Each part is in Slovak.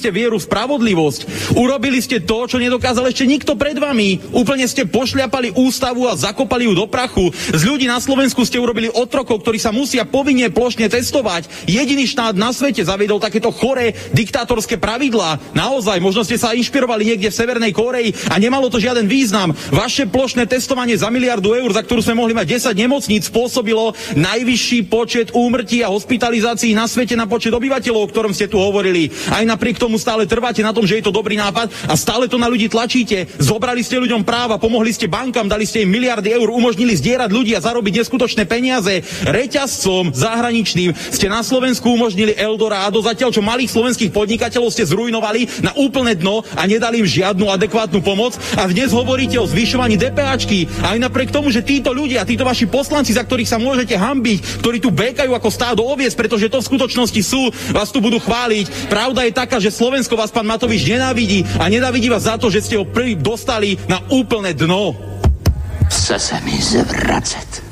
ste vieru v spravodlivosť. Urobili ste to, čo nedokázal ešte nikto pred vami. Úplne ste pošľapali ústavu a zakopali ju do prachu. Z ľudí na Slovensku ste urobili otrokov, ktorí sa musia povinne plošne testovať. Jediný štát na svete zaviedol takéto choré diktátorské pravidlá. Naozaj, možno ste sa inšpirovali niekde v Severnej Koreji a nemalo to žiaden význam. Vaše plošné testovanie za miliardu eur, za ktorú sme mohli mať 10 nemocníc, spôsobilo najvyšší počet úmrtí a hospitalizácií na svete na počet obyvateľov, o ktorom ste tu hovorili. Aj napriek tomu stále trváte na tom, že je to dobrý nápad a stále to na ľudí tlačíte. Zobrali ste ľuďom práva, pomohli ste bankám, dali ste im miliardy eur, umožnili zdierať ľudí a zarobiť neskutočné peniaze. Reťazcom zahraničným ste na Slovensku umožnili Eldorado, zatiaľ čo malých slovenských podnikateľov ste zrujnovali na úplné dno a nedali im žiadnu adekvátnu pomoc. A dnes hovoríte o zvyšovaní DPAčky. Aj napriek tomu, že títo ľudia, títo vaši poslanci, za ktorých sa môžete hambiť, ktorí tu bekajú ako stádo oviec, pretože to v skutočnosti sú, vás tu budú chváliť. Pravda je taká, že Slovensko vás pán Matovič nenávidí a nenávidí vás za to, že ste ho prvý dostali na úplné dno. Chce sa mi zvracať.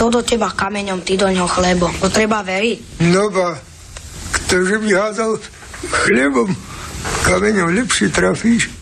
To do teba kameňom, ty do ňoho chlebom. To treba veriť. No ba, ktože by hádal chlebom, kameňom lepšie trafíš.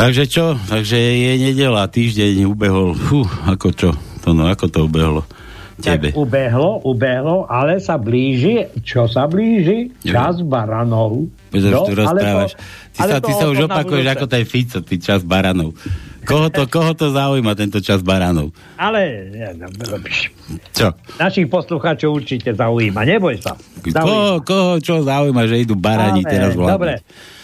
Takže čo? Takže je nedela, týždeň ubehol. Fú, ako čo? To no, ako to ubehlo? Tebe. Tak ubehlo, ubehlo, ale sa blíži, čo sa blíži? Čas baranov. Pretože No, tu ale rozprávaš. to- ty sa, ty sa už opakuješ ako ten Fico, ty čas baranov. Koho to, koho to zaujíma, tento čas baranov? Ale ja, no, Čo? našich poslucháčov určite zaujíma, neboj sa. Koho, koho čo zaujíma, že idú barani Ale, teraz vládnuť? Dobre,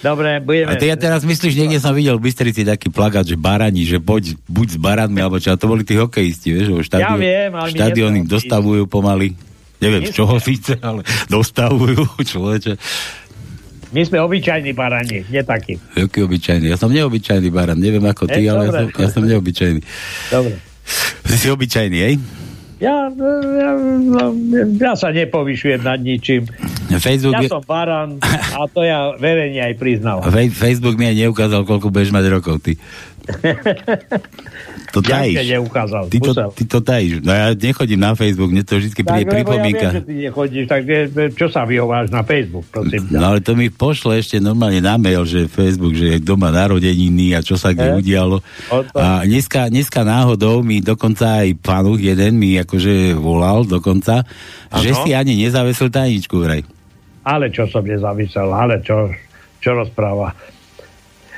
dobre, budeme... A ty ja teraz myslíš, niekde som videl v Bystrici taký plagát, že barani, že poď, buď s baranmi, alebo čo, a to boli tí hokejisti, vieš, štadión, Ja viem, ale ich netrafí. dostavujú pomaly. Neviem, z čoho síce, ale dostavujú, človeče. My sme obyčajní barani, nie takí. Jaký obyčajný. Ja som neobyčajný baran, neviem ako ty, E, ale ja som, ja som neobyčajný. Dobre. Ty si obyčajný, hej? Ja, ja, no, ja sa nepovyšujem nad ničím. Facebook, Ja je- som baran a to ja verejne aj priznávam. Fej- Facebook mi aj neukázal, koľko budeš mať rokov, ty. To tajíš. neukázal. Ty to, musel. ty to tajíš. No ja nechodím na Facebook, mne to vždy príde lebo ja viem, že ty nechodíš, tak čo sa vyhováš na Facebook, prosím ťa. No ale to mi pošle ešte normálne na mail, že Facebook, že je doma narodeniny a čo sa kde E? udialo. A dneska, dneska náhodou mi dokonca aj panuch jeden mi akože volal dokonca, že Áno. si ani nezavesil tajničku vraj. Ale čo som nezavisel, ale čo, čo rozpráva.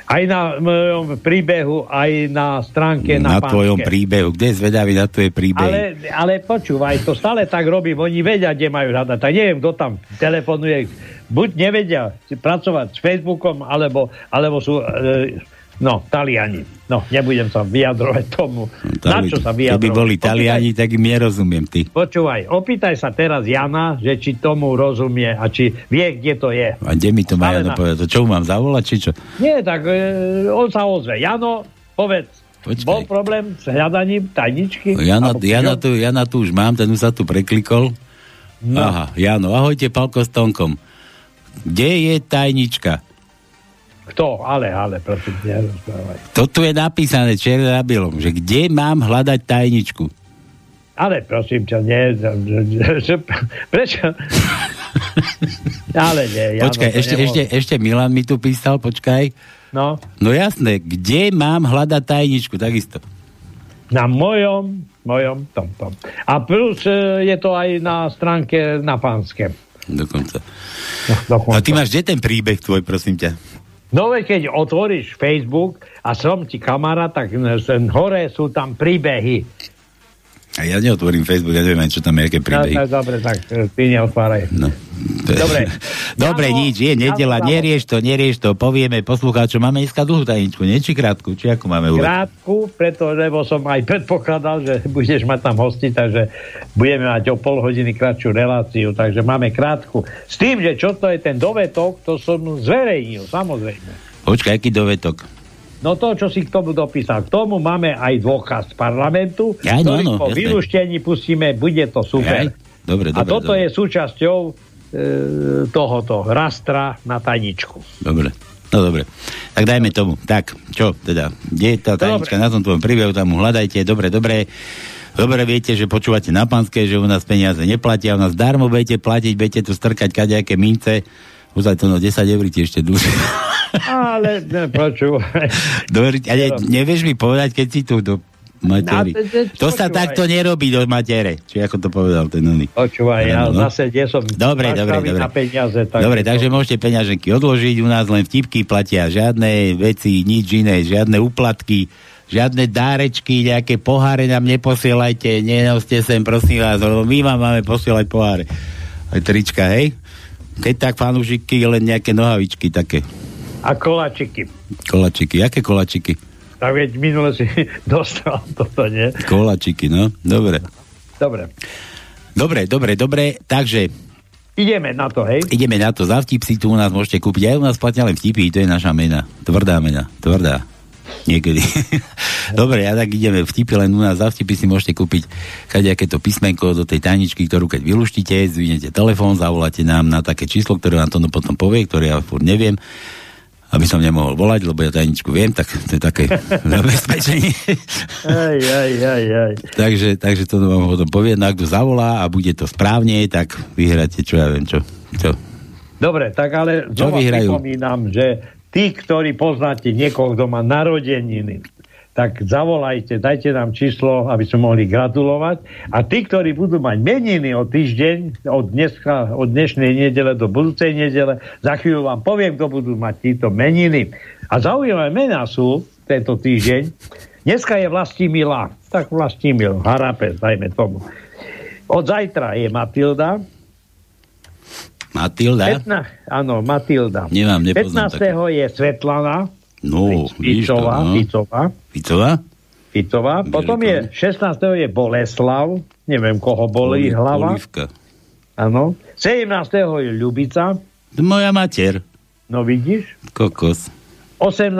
Aj na mojom príbehu, aj na stránke Na, na, tvojom pánske. príbehu. Kde je zvedavý na tvoje príbehy? Ale, ale počúvaj, to stále tak robím, oni vedia, kde majú hľadať. Tak neviem, kto tam telefonuje. Buď nevedia pracovať s Facebookom, alebo, alebo sú, e, no, Taliani. No, nebudem sa vyjadrovať tomu. Na čo sa vyjadrovať? Keby boli Opýtaj- Taliani, tak im nerozumiem, ty. Počúvaj, opýtaj sa teraz Jana, že či tomu rozumie a či vie, kde to je. A kde mi to má Jano na- povedať? Čo mám zavolať, či čo? Nie, tak e, on sa ozve. Jano, povedz, Počkaj. bol problém s hľadaním tajničky? Jana, Alebo- Jana, tu, Jana tu už mám, ten už sa tu preklikol. No. Aha, Jano, ahojte, Palko s Tonkom. Kde je tajnička? Kto? Ale, ale, prosím, nerozprávaj. To tu je napísané černé na bielom, že kde mám hľadať tajničku? Ale prosím ťa, nie, prečo? Ale nie, Jano, Počkaj, ešte, ešte, ešte Milan mi tu písal, počkaj. No, No jasné, kde mám hľadať tajničku, takisto. na mojom, mojom tom, tom. A plus e, je to aj na stránke na pánske. Dokonca. No, A dokonca. ty máš kde ten príbeh tvoj, prosím ťa? No keď otvoríš Facebook a som ti kamarát, tak hore sú tam príbehy. A ja neotvorím Facebook, ja neviem, čo tam je, aké No, príbehy. tak, dobre, tak e, ty neotváraj. No. Dobre. Dobre, Jano, nič, je nedela, Jano, nerieš to, nerieš to, povieme poslucháčom, máme dneska dlhú tajničku, nie? Či krátku, či ako máme urobiť? Krátku, preto, lebo som aj predpokladal, že budeš mať tam hosti, takže budeme mať o pol hodiny kratšiu reláciu, takže máme krátku. S tým, že čo to je ten dovetok, to som zverejnil, samozrejme. Počkaj, aký dovetok? No to, čo si k tomu dopísal. K tomu máme aj dôkaz parlamentu, Ja, no, ktorý no, po jasné. vylúštení pustíme, bude to super. Hej? Dobre, A dobre, toto dobre. je súčasťou e, tohoto rastra na tajničku. Dobre. No dobre, tak dajme tomu. Tak, čo teda? Kde je tá tajnička na tom tvojom príbehu, tam mu hľadajte. Dobre, dobre. Dobre viete, že počúvate na panské, že u nás peniaze neplatia, u nás darmo budete platiť, budete tu strkať kadejaké mince. Uzaj to no 10 eur ti ešte dlhšie. Ale počúvaj. Dobre, a ne, nevieš mi povedať, keď si tu do matery. To- to- To sa takto nerobí do matere. Či ako to povedal ten oný. Počúvaj, ja no. zase, kde som Dobre, dobre, dobre. na peniaze. Tak Dobre, takže môžete peňaženky odložiť, u nás len vtipky platia, žiadne veci, nič iné, žiadne úplatky, žiadne dárečky, nejaké poháre nám neposielajte, nenoste sem, prosím vás, lebo my vám máme posielať poháre. Aj trička, hej? Keď tak fanúšiky, len nejaké nohavičky také. A kolačiky. Kolačiky, aké kolačiky? Tak veď minule si dostal toto, nie? Kolačiky, no, dobre. Dobre. Dobre, dobre, dobre, takže Ideme na to, hej? ideme na to, za vtip si tu u nás môžete kúpiť, aj u nás platia len vtipy, to je naša mena, tvrdá mena, tvrdá. Niekedy. Dobre, ja tak ideme vtipy, len u nás za vtipy si môžete kúpiť kadejaké to písmenko do tej tajničky, ktorú keď vyluštíte, zdvihnete telefón, zavoláte nám na také číslo, ktoré vám to potom povie, ktoré ja furt neviem, aby som nemohol volať, lebo ja tajničku viem, tak to je také zabezpečenie. Aj, aj, aj, aj. takže, takže to vám potom povie, no kto zavolá a bude to správne, tak vyhráte, čo ja viem, čo. čo. Dobre, tak ale Čo vyhrajú? pripomínam, že tí, ktorí poznáte niekoho, kto má narodeniny, tak zavolajte, dajte nám číslo, aby sme mohli gratulovať. A tí, ktorí budú mať meniny o týždeň, od, dneska, od dnešnej nedele do budúcej nedele, za chvíľu vám poviem, kto budú mať títo meniny. A zaujímavé mená sú tento týždeň. Dneska je Vlastimila, tak Vlastimil, Harapes, dajme tomu. Od zajtra je Matilda, Matilda? 15, áno, Matilda. Nemám, nepoznám 15. je Svetlana No, Ficová, no. Ficová, Ficová? Ficová. Potom je 16. je Boleslav, neviem koho bolí hlava. Olivka. Áno. 17. je Ľubica, Moja mater. no vidíš. Kokos. 18.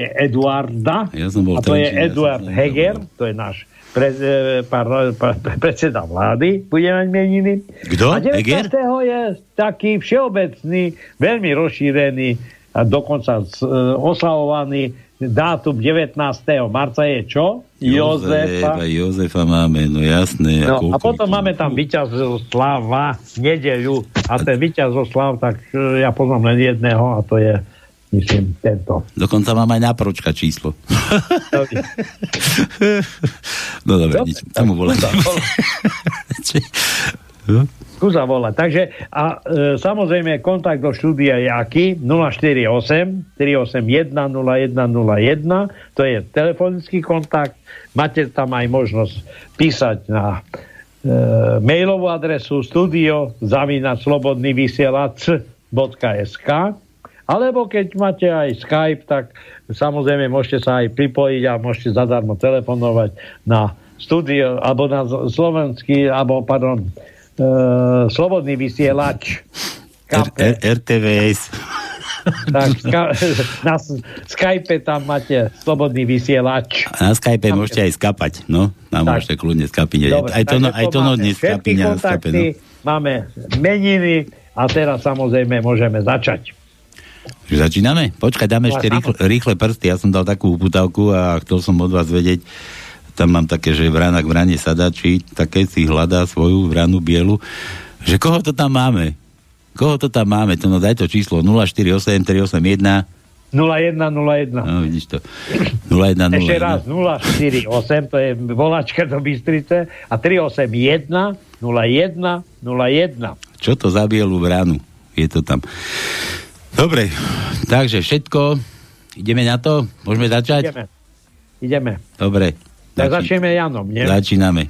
je Eduarda, Ja som bol a to je ja Eduard sa Heger, to je náš pre, e, par, par, predseda vlády, bude mať meniny. Kto? A 19. Heger? je taký všeobecný, veľmi rozšírený a dokonca z, e, oslavovaný dátum 19. marca je čo? Jozefa. Jozefa. Máme, no jasné. No, koľko a potom máme tam víťazoslava nedeľu a ten víťazoslav, tak e, ja poznám len jedného a to je myslím tento. Dokonca mám aj napročka číslo. no dobre, Dobre, nič. Tomu no? skúsa volať. Takže a e, samozrejme kontakt do štúdia je aký? 048 381 0101 to je telefonický kontakt. Máte tam aj možnosť písať na e, mailovú adresu studio zavina slobodný vysielač.sk alebo keď máte aj Skype, tak samozrejme môžete sa aj pripojiť a môžete zadarmo telefonovať na studio, alebo na slovenský, alebo pardon, e, slobodný vysielač. RTVS. Tak, na Skype tam máte slobodný vysielač. A na Skype tam môžete aj skapať, no. Tam tak. môžete kľudne skapiť. Dobre, aj to, no, aj to no dnes Skype, no. Máme meniny a teraz samozrejme môžeme začať. Začíname? Počkaj, dáme ešte rýchle, rýchle prsty. Ja som dal takú uputavku a chcel som od vás vedieť, tam mám také, že vrana k vrane sadači, také si hľadá svoju vranu bielu, že koho to tam máme? Koho to tam máme? To no daj to číslo 048 381 0101. No, vidíš to. 0101. Ešte raz, 048, to je volačka do Bystrice a 381 01 01. Čo to za bielu vranu? Je to tam. Dobre, takže všetko. Ideme na to? Môžeme začať? Ideme. Ideme. Dobre. Tak začneme Janom, nie? Začíname.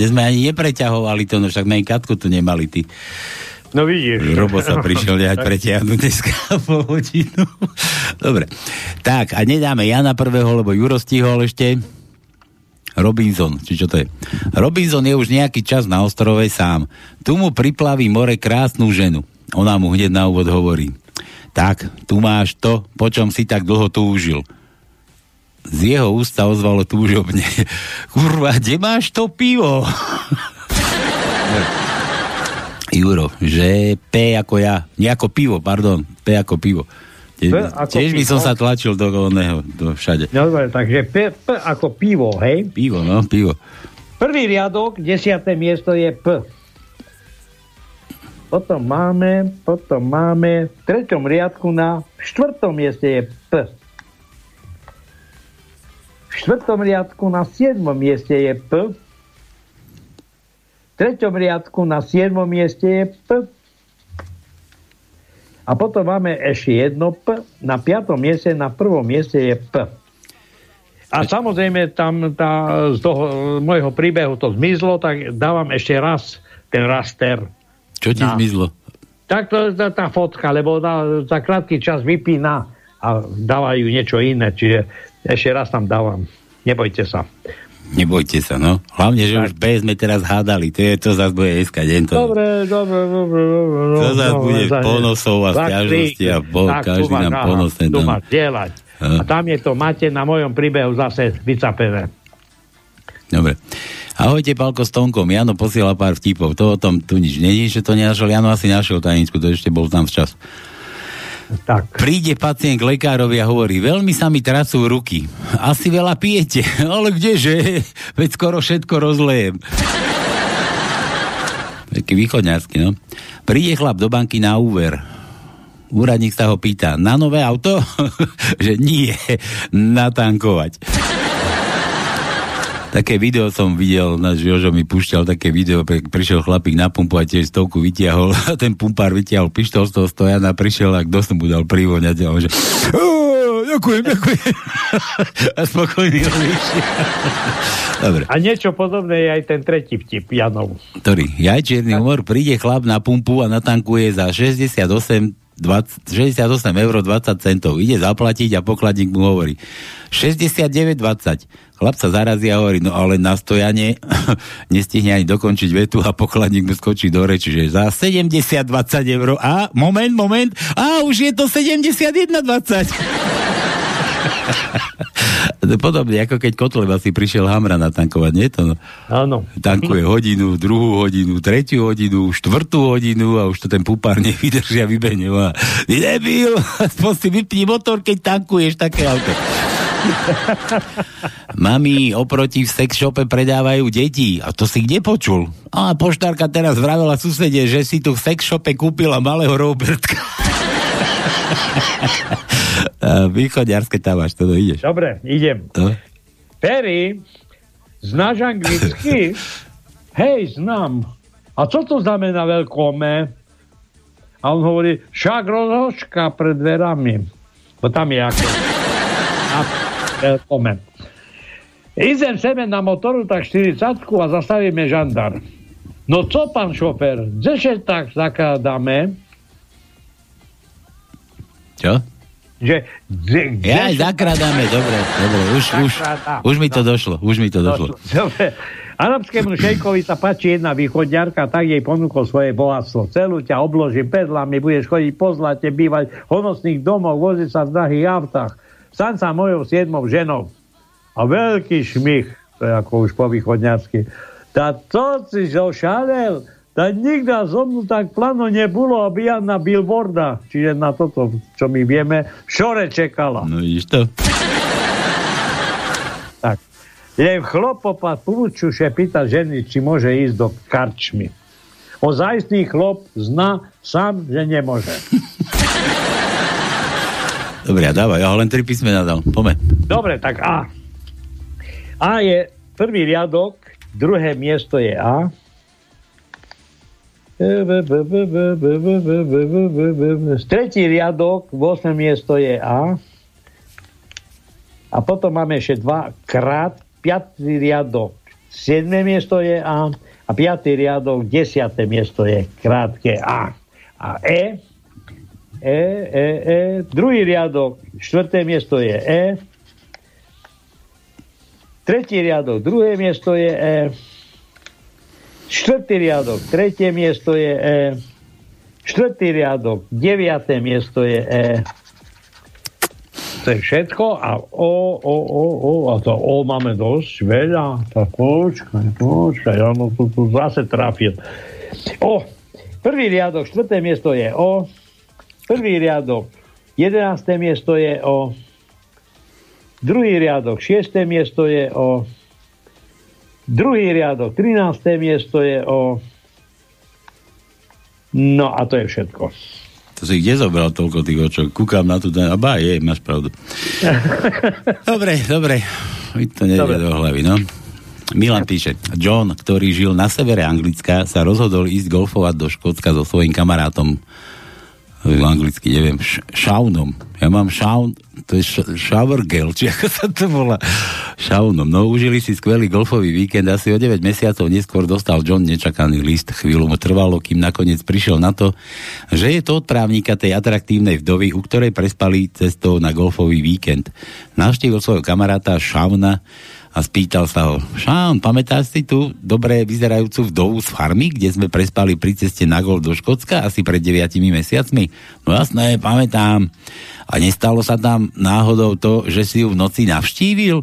Dnes sme ani nepreťahovali to, no však my Katku tu nemali ty. No vidíš. Robo sa prišiel nehať preťahnuť dneska po hodinu. Dobre. Tak, a nedáme Jana prvého, lebo Juro stihol ešte. Robinson, či čo to je? Robinson je už nejaký čas na ostrove sám. Tu mu priplaví more krásnu ženu. Ona mu hneď na úvod hovorí. Tak, tu máš to, po čom si tak dlho túžil z jeho ústa ozvalo túžobne. Kurva, kde máš to pivo? Juro, že P ako ja, nie ako pivo, pardon, P ako pivo. Tiež, tiež by som sa tlačil do oného, do všade. No dobre, takže P, P ako pivo, hej? Pivo, no, pivo. Prvý riadok, desiaté miesto je P. Potom máme, potom máme v treťom riadku na štvrtom mieste je P. V štvrtom riadku na siedmom mieste je P. V treťom riadku na siedmom mieste je P. A potom máme ešte jedno P. Na piatom mieste, na prvom mieste je P. A samozrejme tam tá, z toho môjho príbehu to zmizlo, tak dávam ešte raz ten raster. Čo ti Na. zmizlo? Tak to je tá, tá fotka, lebo na, za krátky čas vypína a dávajú niečo iné, čiže ešte raz tam dávam. Nebojte sa. Nebojte sa, no. Hlavne, že už B sme teraz hádali, to je, to zase bude dneska deň. To, Dobre, dobre, dobre. dobre to zase no, bude za- ponosov a stiažnosti a po, Tak, každý nám aha, ponosne Tu tam. máš dielať. A. A tam je to, máte na mojom príbehu zase vycapené. Dobre. Ahojte, Palko s Tonkom. Jano posiela pár vtipov. To o tom tu nič není, že to nenašiel. Jano asi našiel tajničku, to ešte bol tam včas. Tak. Príde pacient k lekárovi a hovorí, veľmi sa mi tracú ruky. Asi veľa pijete. Ale kdeže? Veď skoro všetko rozlejem. Taký východňarský, no. Príde chlap do banky na úver. Úradník sa ho pýta, na nové auto? že nie, natankovať. Také video som videl, náš Jožo mi púšťal také video, pri- prišiel chlapík na pumpu a tiež stovku vytiahol a ten pumpár vytiahol pištol z toho stojana, prišiel a kto som mu dal privoňať a on že "Ó, ďakujem, ďakujem. a spokojný. Dobre. A niečo podobné je aj ten tretí vtip Janov. Ktorý? Jaj, čierny humor, príde chlap na pumpu a natankuje za 68 20, 68 eur 20 centov. Ide zaplatiť a pokladník mu hovorí 69,20. Chlap sa zarazí a hovorí, no ale na stojane nestihne ani dokončiť vetu a pokladník mu skočí do reči, že za 70,20 eur. A moment, moment, a už je to 71,20. To je Podobne, ako keď Kotleba si prišiel Hamra natankovať, nie to? No? Áno. tankuje hodinu, druhú hodinu, tretiu hodinu, štvrtú hodinu a už to ten pupár nevydrží a vybehne. A debil, aspoň si vypni motor, keď tankuješ také auto. Mami, oproti v sex shope predávajú deti. A to si kde počul? A poštárka teraz vravela susede, že si tu v sex shope kúpila malého Robertka. Východňarské tam máš, to ideš. Dobre, idem. To? Perry, znáš anglicky? Hej, znám. A co to znamená veľkome? A on hovorí, však rozhoška pred dverami. Bo tam je ako. A veľkome. Idem sebe na motoru tak 40 a zastavíme žandar. No co, pán šofer, kdeže tak zakrádame, Čo? že... Kde, Ja aj zakradáme, dobre, dobre, už, už, už mi to došlo, už mi to došlo. Dobre. Arabskému šejkovi sa páči jedna východňarka, tak jej ponúkol svoje bohatstvo. Celú ťa obložím pedlami, budeš chodiť po zlate, bývať v honosných domoch, voziť sa v drahých autách. Stan sa mojou siedmou ženou. A veľký šmich, to je ako už po východňarsky. Tá to si zošalel? Tá nikdy zo mnou tak plano nebolo, aby ja na billboarda, čiže na toto, čo my vieme, šore čekala. No vidíš to? Tak. Len chlopopa púčuše pýta ženy, či môže ísť do karčmy. Ozajstný chlop zna sám, že nemôže. Dobre, a dávaj, ja len tri písmena dal. Pome. Dobre, tak A. A je prvý riadok, druhé miesto je A. Tretí riadok, 8 miesto je A. A potom máme ešte dva krát, piatý riadok, 7 miesto je A. A piatý riadok, 10 miesto je krátke A. A E, E, E, E, druhý riadok, štvrté miesto je E, tretí riadok, druhé miesto je E, štvrtý riadok, tretie miesto je E, štvrtý riadok, deviaté miesto je E, to je všetko a O, O, O, O, a to O máme dosť veľa, tak počkaj, počkaj, ja no tu, tu zase trafil. O, prvý riadok, štvrté miesto je O, prvý riadok, jedenácté miesto je O, druhý riadok, šiesté miesto je O, druhý riadok, 13. miesto je O, no a to je všetko. To si kde zobral toľko tých očok? Kúkam na tú... A bá, je, máš pravdu. dobre, dobre. Mi to nejde do hlavy, no. Milan píše, John, ktorý žil na severe Anglicka, sa rozhodol ísť golfovať do Škótska so svojím kamarátom anglicky neviem, š- šaunom. Ja mám šaun, to je š- shower gel, či ako sa to volá. Šaunom. No užili si skvelý golfový víkend, asi o 9 mesiacov neskôr dostal John nečakaný list. Chvíľu mu trvalo, kým nakoniec prišiel na to, že je to od právnika tej atraktívnej vdovy, u ktorej prespali cestou na golfový víkend. Navštívil svojho kamaráta Šauna, a spýtal sa ho, Šán, pamätáš si tu dobre vyzerajúcu vdovu z farmy, kde sme prespali pri ceste na gol do Škótska asi pred 9 mesiacmi? No jasné, pamätám. A nestalo sa tam náhodou to, že si ju v noci navštívil?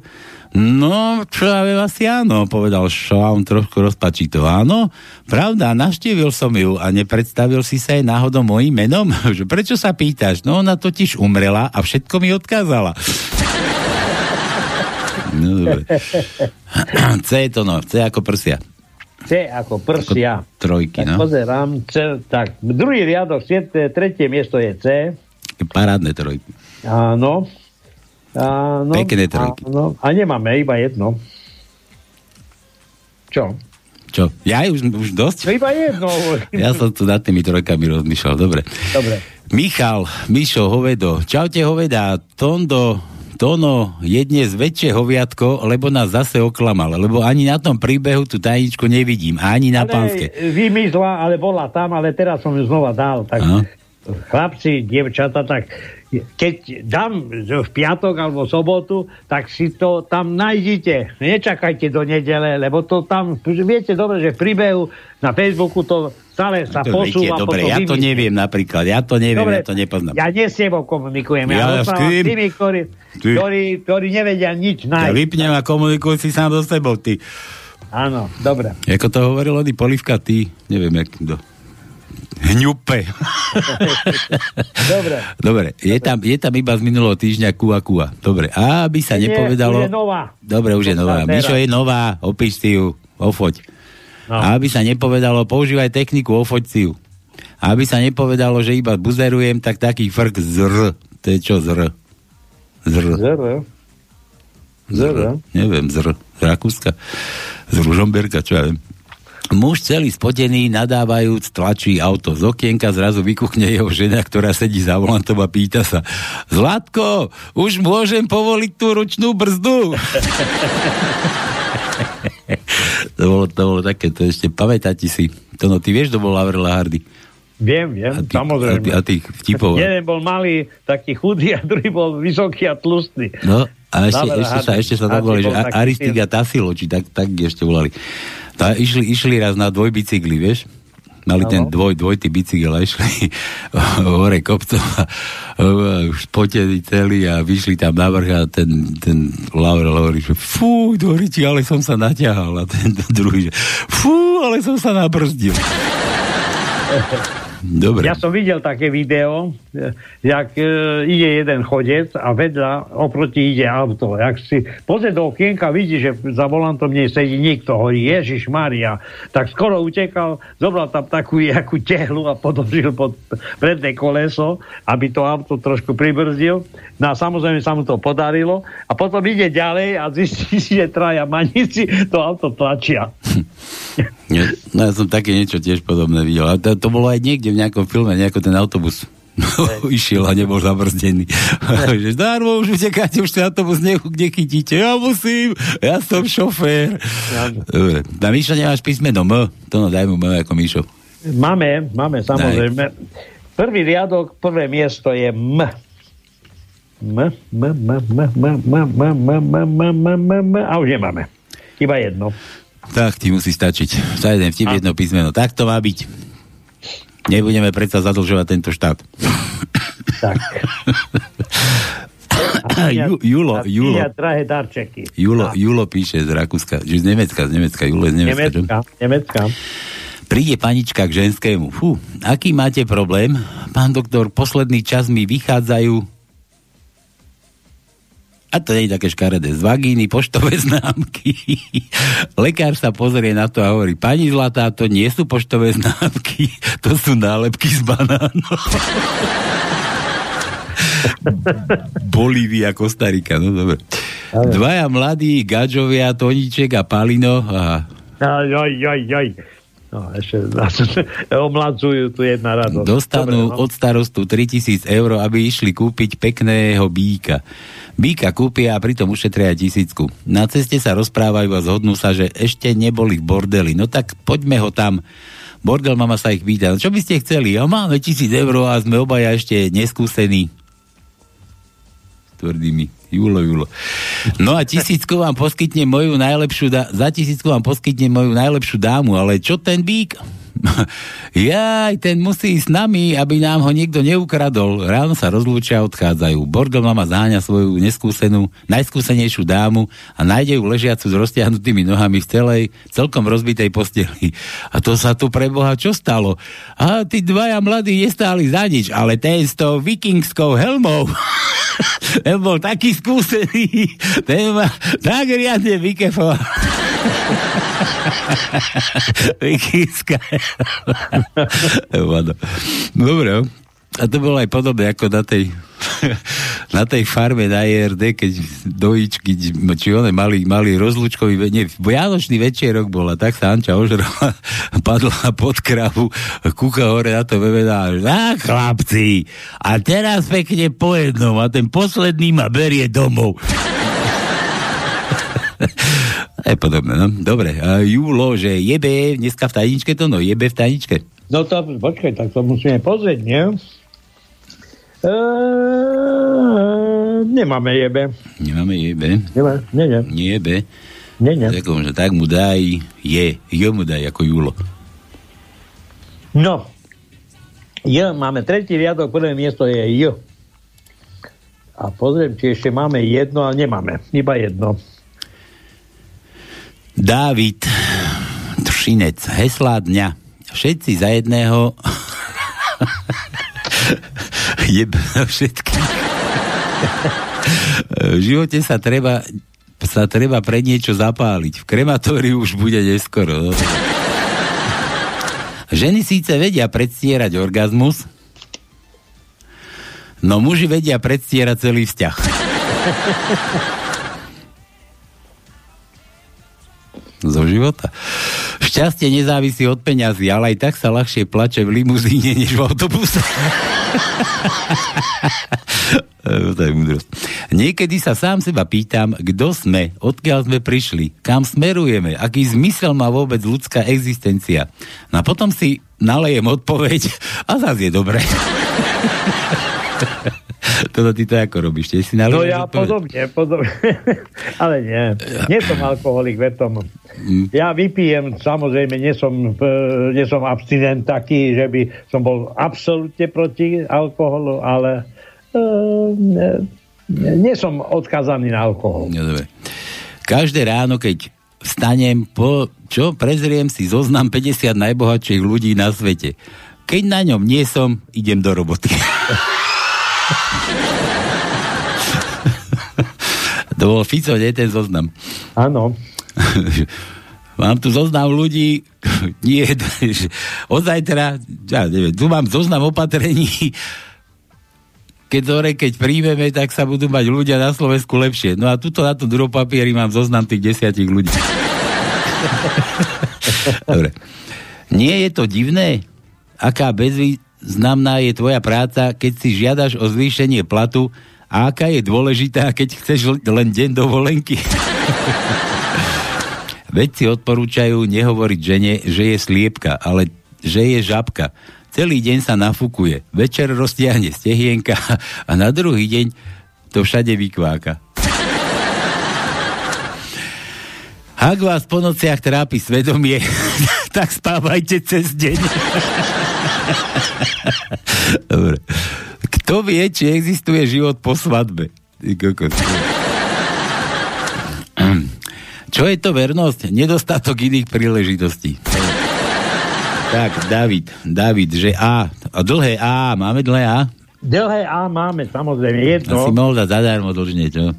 No, čo ja viem, asi áno, povedal Šaun trošku rozpačito. Áno, pravda, navštívil som ju a nepredstavil si sa jej náhodou mojim menom? Prečo sa pýtaš? No, ona totiž umrela a všetko mi odkázala. No dobre. C je to no, C ako prsia. C ako prsia. Ako trojky, tak no. pozerám, C, tak druhý riadok, siete, tretie miesto je C. Parádne trojky. Áno. Áno. Pekné trojky. Áno. A nemáme, iba jedno. Čo? Čo? Ja už, už dosť? No iba jedno. Ja som tu nad tými trojkami rozmýšľal, dobre. Dobre. Michal, Mišo, Hovedo. Čaute, Hoveda. Tondo, Tono je dnes väčšie hoviatko, lebo nás zase oklamal, lebo ani na tom príbehu tú tajničku nevidím, ani na ale pánske. vymizla, ale bola tam, ale teraz som ju znova dal. Tak Aha. chlapci, dievčata, tak keď dám v piatok alebo v sobotu, tak si to tam nájdete. Nečakajte do nedele, lebo to tam, viete dobre, že v príbehu na Facebooku to stále sa To posúva. dobre, ja to neviem napríklad, ja to neviem, Dobre, ja to nepoznám. Ja nie s tebou komunikujem, ja, Ja ja s s tými, ktorí, Ty. ktorí, ktorí nevedia nič Ja nájsť. vypnem a komunikuj si sám so sebou, ty. Áno, dobre. Ako to hovoril Ody Polivka, ty, neviem, jak kto. Hňupe. Dobre. Dobre, je tam, je tam iba z minulého týždňa kua kua. Dobre, a aby sa Nie, nepovedalo... už je nová. Dobre, už je nová. Mišo je nová, opíš si ju, ofoď. No. A aby sa nepovedalo, používaj techniku, ju. A aby sa nepovedalo, že iba buzerujem, tak taký frk zr. To je čo zr? Zr. Zero. Zero. Neviem, z, R- z Rakúska. Z Ružomberka, čo ja viem. Muž celý spotený, nadávajúc, tlačí auto z okienka, zrazu vykuchne jeho žena, ktorá sedí za volantom a pýta sa Zlatko, už môžem povoliť tú ručnú brzdu? to, bolo, to bolo také, to ešte pamätáte si. To no, ty vieš, to bol Lavrel Hardy. Viem, viem, A ty, samozrejme. A, ty, a tých vtipov. Jeden bol malý, taký chudý a druhý bol vysoký a tlustý. No, a ešte, ešte, sa, ešte sa Hardy volali, že bol A- taký Aristik a Tasilo, či tak, tak ešte volali. Tá, išli, išli raz na dvojbicykli, vieš? Mali Áno. ten dvoj, dvojtý bicykel a išli hore kopcom a, a už celý a vyšli tam na vrch a ten, ten Laurel hovorí, že fú, do riti, ale som sa naťahal a ten druhý, že fú, ale som sa nabrzdil. Dobre. Ja som videl také video, e, jak e, ide jeden chodec a vedľa oproti ide auto. Jak si pozrie do okienka, vidí, že za volantom nej sedí niekto, hovorí Ježiš Maria. Tak skoro utekal, zobral tam takú jakú tehlu a podložil pod predné koleso, aby to auto trošku pribrzdil. No a samozrejme sa mu to podarilo. A potom ide ďalej a zistí si, že traja manici to auto tlačia. Nie, no ja som také niečo tiež podobné videl. A to, to bolo aj niekde v nejakom filme, nejako ten autobus išiel a nebol zabrzdený. že darmo už utekáte, už ten autobus ne, nechytíte. Ja musím, ja som šofér. Dobre. Na Mišo nemáš písmeno M? To no, daj mu M ako Mišo. Máme, máme, samozrejme. Prvý riadok, prvé miesto je M. M, M, M, M, M, M, M, M, M, M, M, M, M, a už nemáme. Iba jedno. Tak ti musí stačiť. Za jeden vtip, jedno písmeno. Tak to má byť. Nebudeme predsa zadlžovať tento štát. Tak. Ju, Julo, Julo, drahé darčeky. Julo, Julo píše z Rakúska, že z Nemecka, z Nemecka, Julo z Nemecka, čo? Nemecka, Nemecka. Príde panička k ženskému. Fú, aký máte problém? Pán doktor, posledný čas mi vychádzajú a to nie je také škaredé. Z vagíny poštové známky. Lekár sa pozrie na to a hovorí, pani Zlatá, to nie sú poštové známky, to sú nálepky z banánov. Bolívia, Kostarika, no dobre. Dvaja mladí gadžovia, Toníček a Palino a Aj, aj, aj, aj. No, ešte omladzujú tu jedna radosť. Dostanú Dobre, no. od starostu 3000 eur, aby išli kúpiť pekného býka. Býka kúpia a pritom ušetria tisícku. Na ceste sa rozprávajú a zhodnú sa, že ešte neboli v bordeli. No tak poďme ho tam. Bordel mama sa ich pýta, "No čo by ste chceli? A máme tisíc eur a sme obaja ešte neskúsení. Tvrdí mi. Julo, Julo. No a tisícku vám poskytne moju najlepšiu, dá- za tisícku vám poskytne moju najlepšiu dámu, ale čo ten bík? Jaj, ten musí ísť s nami, aby nám ho niekto neukradol. Ráno sa rozlúčia odchádzajú. Bordel mama záňa svoju neskúsenú, najskúsenejšiu dámu a nájde ju ležiacu s roztiahnutými nohami v celej, celkom rozbitej posteli. A to sa tu pre Boha čo stalo? A tí dvaja mladí nestáli za nič, ale ten s tou vikingskou helmou ten bol taký skúsený, ten ma tak riadne vykefoval. Helma. Dobre, a to bolo aj podobné ako na tej na tej farme na ERD, keď dojičky, či one mali, mali rozlúčkový, ve- nie, vianočný večerok bol a tak sa Anča ožrala, padla pod kravu, kúka hore na to vevená, a chlapci, a teraz pekne po jednom a ten posledný ma berie domov. Je podobné, no. Dobre. A Julo, že jebe dneska v tajničke to, no jebe v tajničke. No to, počkaj, tak to musíme pozrieť, nie? E, nemáme jebe. Nemáme jebe. Nemá, nie, nie, Nie jebe. nie, nie. Tak, že tak mu daj je. Jo mu daj ako Julo. No. J, máme tretí riadok, prvé miesto je J. A pozriem, či ešte máme jedno, ale nemáme. Iba jedno. Dávid Tršinec, heslá dňa. Všetci za jedného jeb všetky. v živote sa treba sa treba pre niečo zapáliť. V krematóriu už bude neskoro. Ženy síce vedia predstierať orgazmus, no muži vedia predstierať celý vzťah. Zo života. Šťastie nezávisí od peňazí, ale aj tak sa ľahšie plače v limuzíne, než v autobuse. Niekedy sa sám seba pýtam, kto sme, odkiaľ sme prišli, kam smerujeme, aký zmysel má vôbec ľudská existencia. No a potom si nalejem odpoveď a zase je dobré. Toto ty to ako robíš? Ty si No ja odpoveď? podobne, podobne. Ale nie. Nie som alkoholik, ve tom. Ja vypijem, samozrejme, nie som, e, nie som abstinent taký, že by som bol absolútne proti alkoholu, ale e, nie, nie som odkazaný na alkohol. No, dobre. Každé ráno, keď vstanem, po, čo, prezriem si zoznam 50 najbohatších ľudí na svete. Keď na ňom nie som, idem do roboty. to bol Fico, nie ten zoznam. Áno. mám tu zoznam ľudí, nie, od zajtra, ja neviem, tu mám zoznam opatrení, keď dore, keď príjmeme, tak sa budú mať ľudia na Slovensku lepšie. No a tuto na tom druhom papieri mám zoznam tých desiatich ľudí. Dobre. Nie je to divné? Aká bezvýznamná je tvoja práca, keď si žiadaš o zvýšenie platu a aká je dôležitá, keď chceš len deň dovolenky? Vedci odporúčajú nehovoriť žene, že je sliepka, ale že je žabka. Celý deň sa nafúkuje, večer roztiahne stehienka a na druhý deň to všade vykváka. Ak vás po nociach trápi svedomie, tak spávajte cez deň. Dobre. Kto vie, či existuje život po svadbe? Čo je to vernosť? Nedostatok iných príležitostí. Tak, David, David, že A. A dlhé A, máme dlhé A? Dlhé A máme, samozrejme, No. jedno. Asi mohol dať zadarmo dlžne, čo?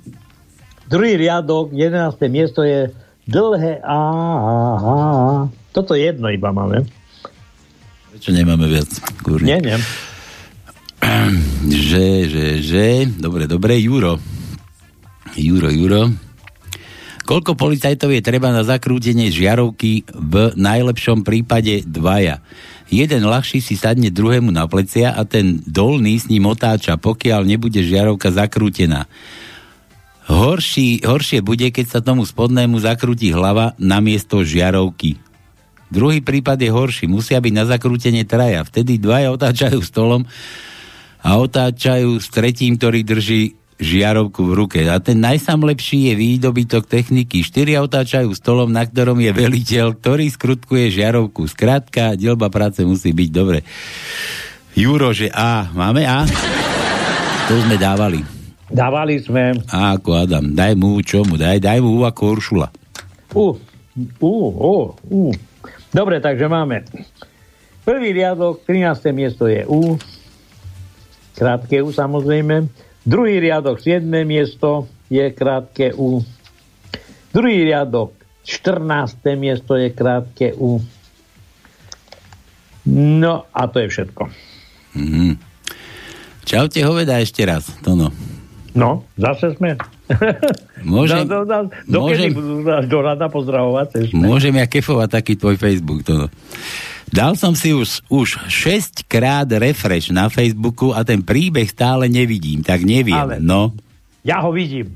Druhý riadok, 11. miesto je dlhé A. A, A. Toto jedno iba máme. Prečo nemáme viac? Kurne. Nie, nie. Že, že, že. Dobre, dobre, Juro. Juro, Juro. Koľko policajtov je treba na zakrútenie žiarovky v najlepšom prípade dvaja? Jeden ľahší si sadne druhému na plecia a ten dolný s ním otáča, pokiaľ nebude žiarovka zakrútená. Horší, horšie bude, keď sa tomu spodnému zakrúti hlava namiesto žiarovky. Druhý prípad je horší. Musia byť na zakrútenie traja. Vtedy dvaja otáčajú stolom a otáčajú s tretím, ktorý drží žiarovku v ruke. A ten najsamlepší je výdobytok techniky. Štyria otáčajú stolom, na ktorom je veliteľ, ktorý skrutkuje žiarovku. Skrátka, dielba práce musí byť dobre. Juro, že A. Máme A? To sme dávali. Dávali sme. A ako Adam. Daj mu čo mu, daj, daj mu U ako Uršula. U, u, u, u. Dobre, takže máme. Prvý riadok, 13. miesto je U. Krátke U samozrejme. Druhý riadok, 7. miesto je krátke U. Druhý riadok, 14. miesto je krátke U. No a to je všetko. Mhm. Čaute hoveda ešte raz, Tono. No, zase sme. Môžem, do, do, do, dokedy môžem, budú nás do rada pozdravovať? môžem ja kefovať taký tvoj Facebook, Tono. Dal som si už, už 6 krát refresh na Facebooku a ten príbeh stále nevidím, tak neviem. Ale- No. Ja ho vidím.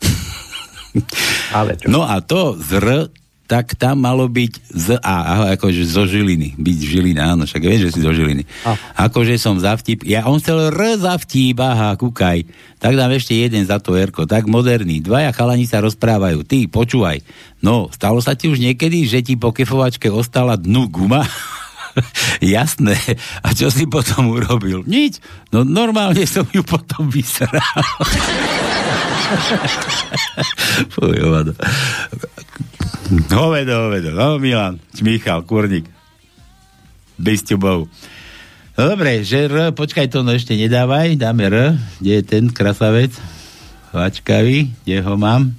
Ale čo? no a to z R, tak tam malo byť z A, akože zo Žiliny. Byť Žilina, áno, však vieš, že si zo Žiliny. Aha. Akože som za vtip, ja, on chcel R za vtip, aha, kúkaj. Tak dám ešte jeden za to Erko, tak moderný. Dvaja chalani sa rozprávajú, ty, počúvaj. No, stalo sa ti už niekedy, že ti po kefovačke ostala dnu guma? Jasné. A čo si potom urobil? Nič. No normálne som ju potom vysral. Fuj. Hovedo, hovedo. No, Milan, Michal, Kurník. Bysťubov. No dobre, že R, počkaj, to no ešte nedávaj, dáme R. Kde je ten krasavec? Vačkavý, kde ho mám?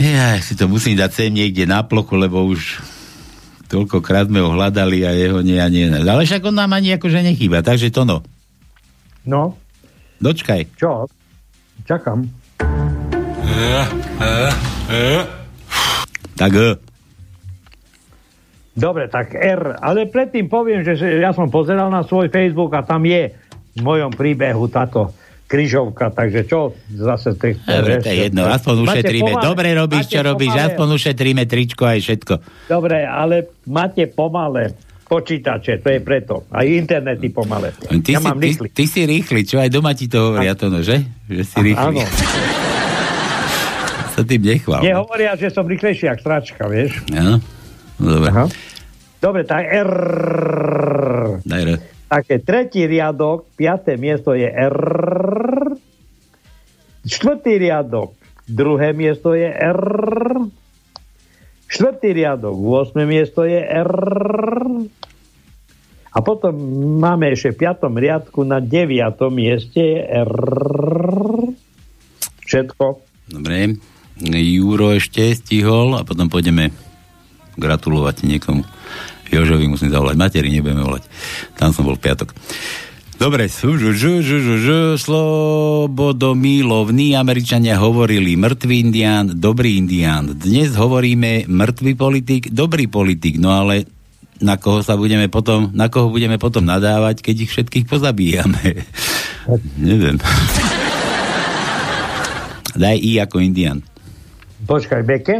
Ja si to musím dať sem niekde na plochu, lebo už toľkokrát sme ho hľadali a jeho nie a nie. Ale však on nám ani akože nechýba, takže to no. No, Dočkaj. čo? Čakám. Tak E. Dobre, tak R. Ale predtým poviem, že ja som pozeral na svoj Facebook a tam je v mojom príbehu táto križovka, takže čo zase... Te, Dobre, to je jedno, aspoň ušetríme. pomalé- Dobre robíš, čo robíš, pomalé- aspoň ušetríme tričko aj všetko. Dobre, ale máte pomalé počítače, to je preto. Aj internety pomalé. Ty, ja si, mám ty, ty si rýchly, čo aj doma ti to hovoria, to no, že? Že si rýchly. Áno. Sa tým nechval. Nie hovoria, že som rýchlejší jak stračka, vieš? Áno? No, dobre. Aha. Dobre, tak R. Daj R. Také tretí riadok, piaté miesto je R. Štvrtý riadok, druhé miesto je R. Štvrtý riadok, 8. miesto je R. A potom máme ešte v piatom riadku na deviatom mieste je R. Všetko. Dobre. Juro ešte stihol a potom pôjdeme gratulovať niekomu. Jožovi musím zavolať. Materi nebudeme volať. Tam som bol v piatok. Dobre, žu, žu, žu, žu, žu, slobodomílovní Američania hovorili mŕtvý indián, dobrý indián. Dnes hovoríme mŕtvý politik, dobrý politik, no ale na koho sa budeme potom, na koho budeme potom nadávať, keď ich všetkých pozabíjame. Neviem. Daj I ako indián. Počkaj, Beke.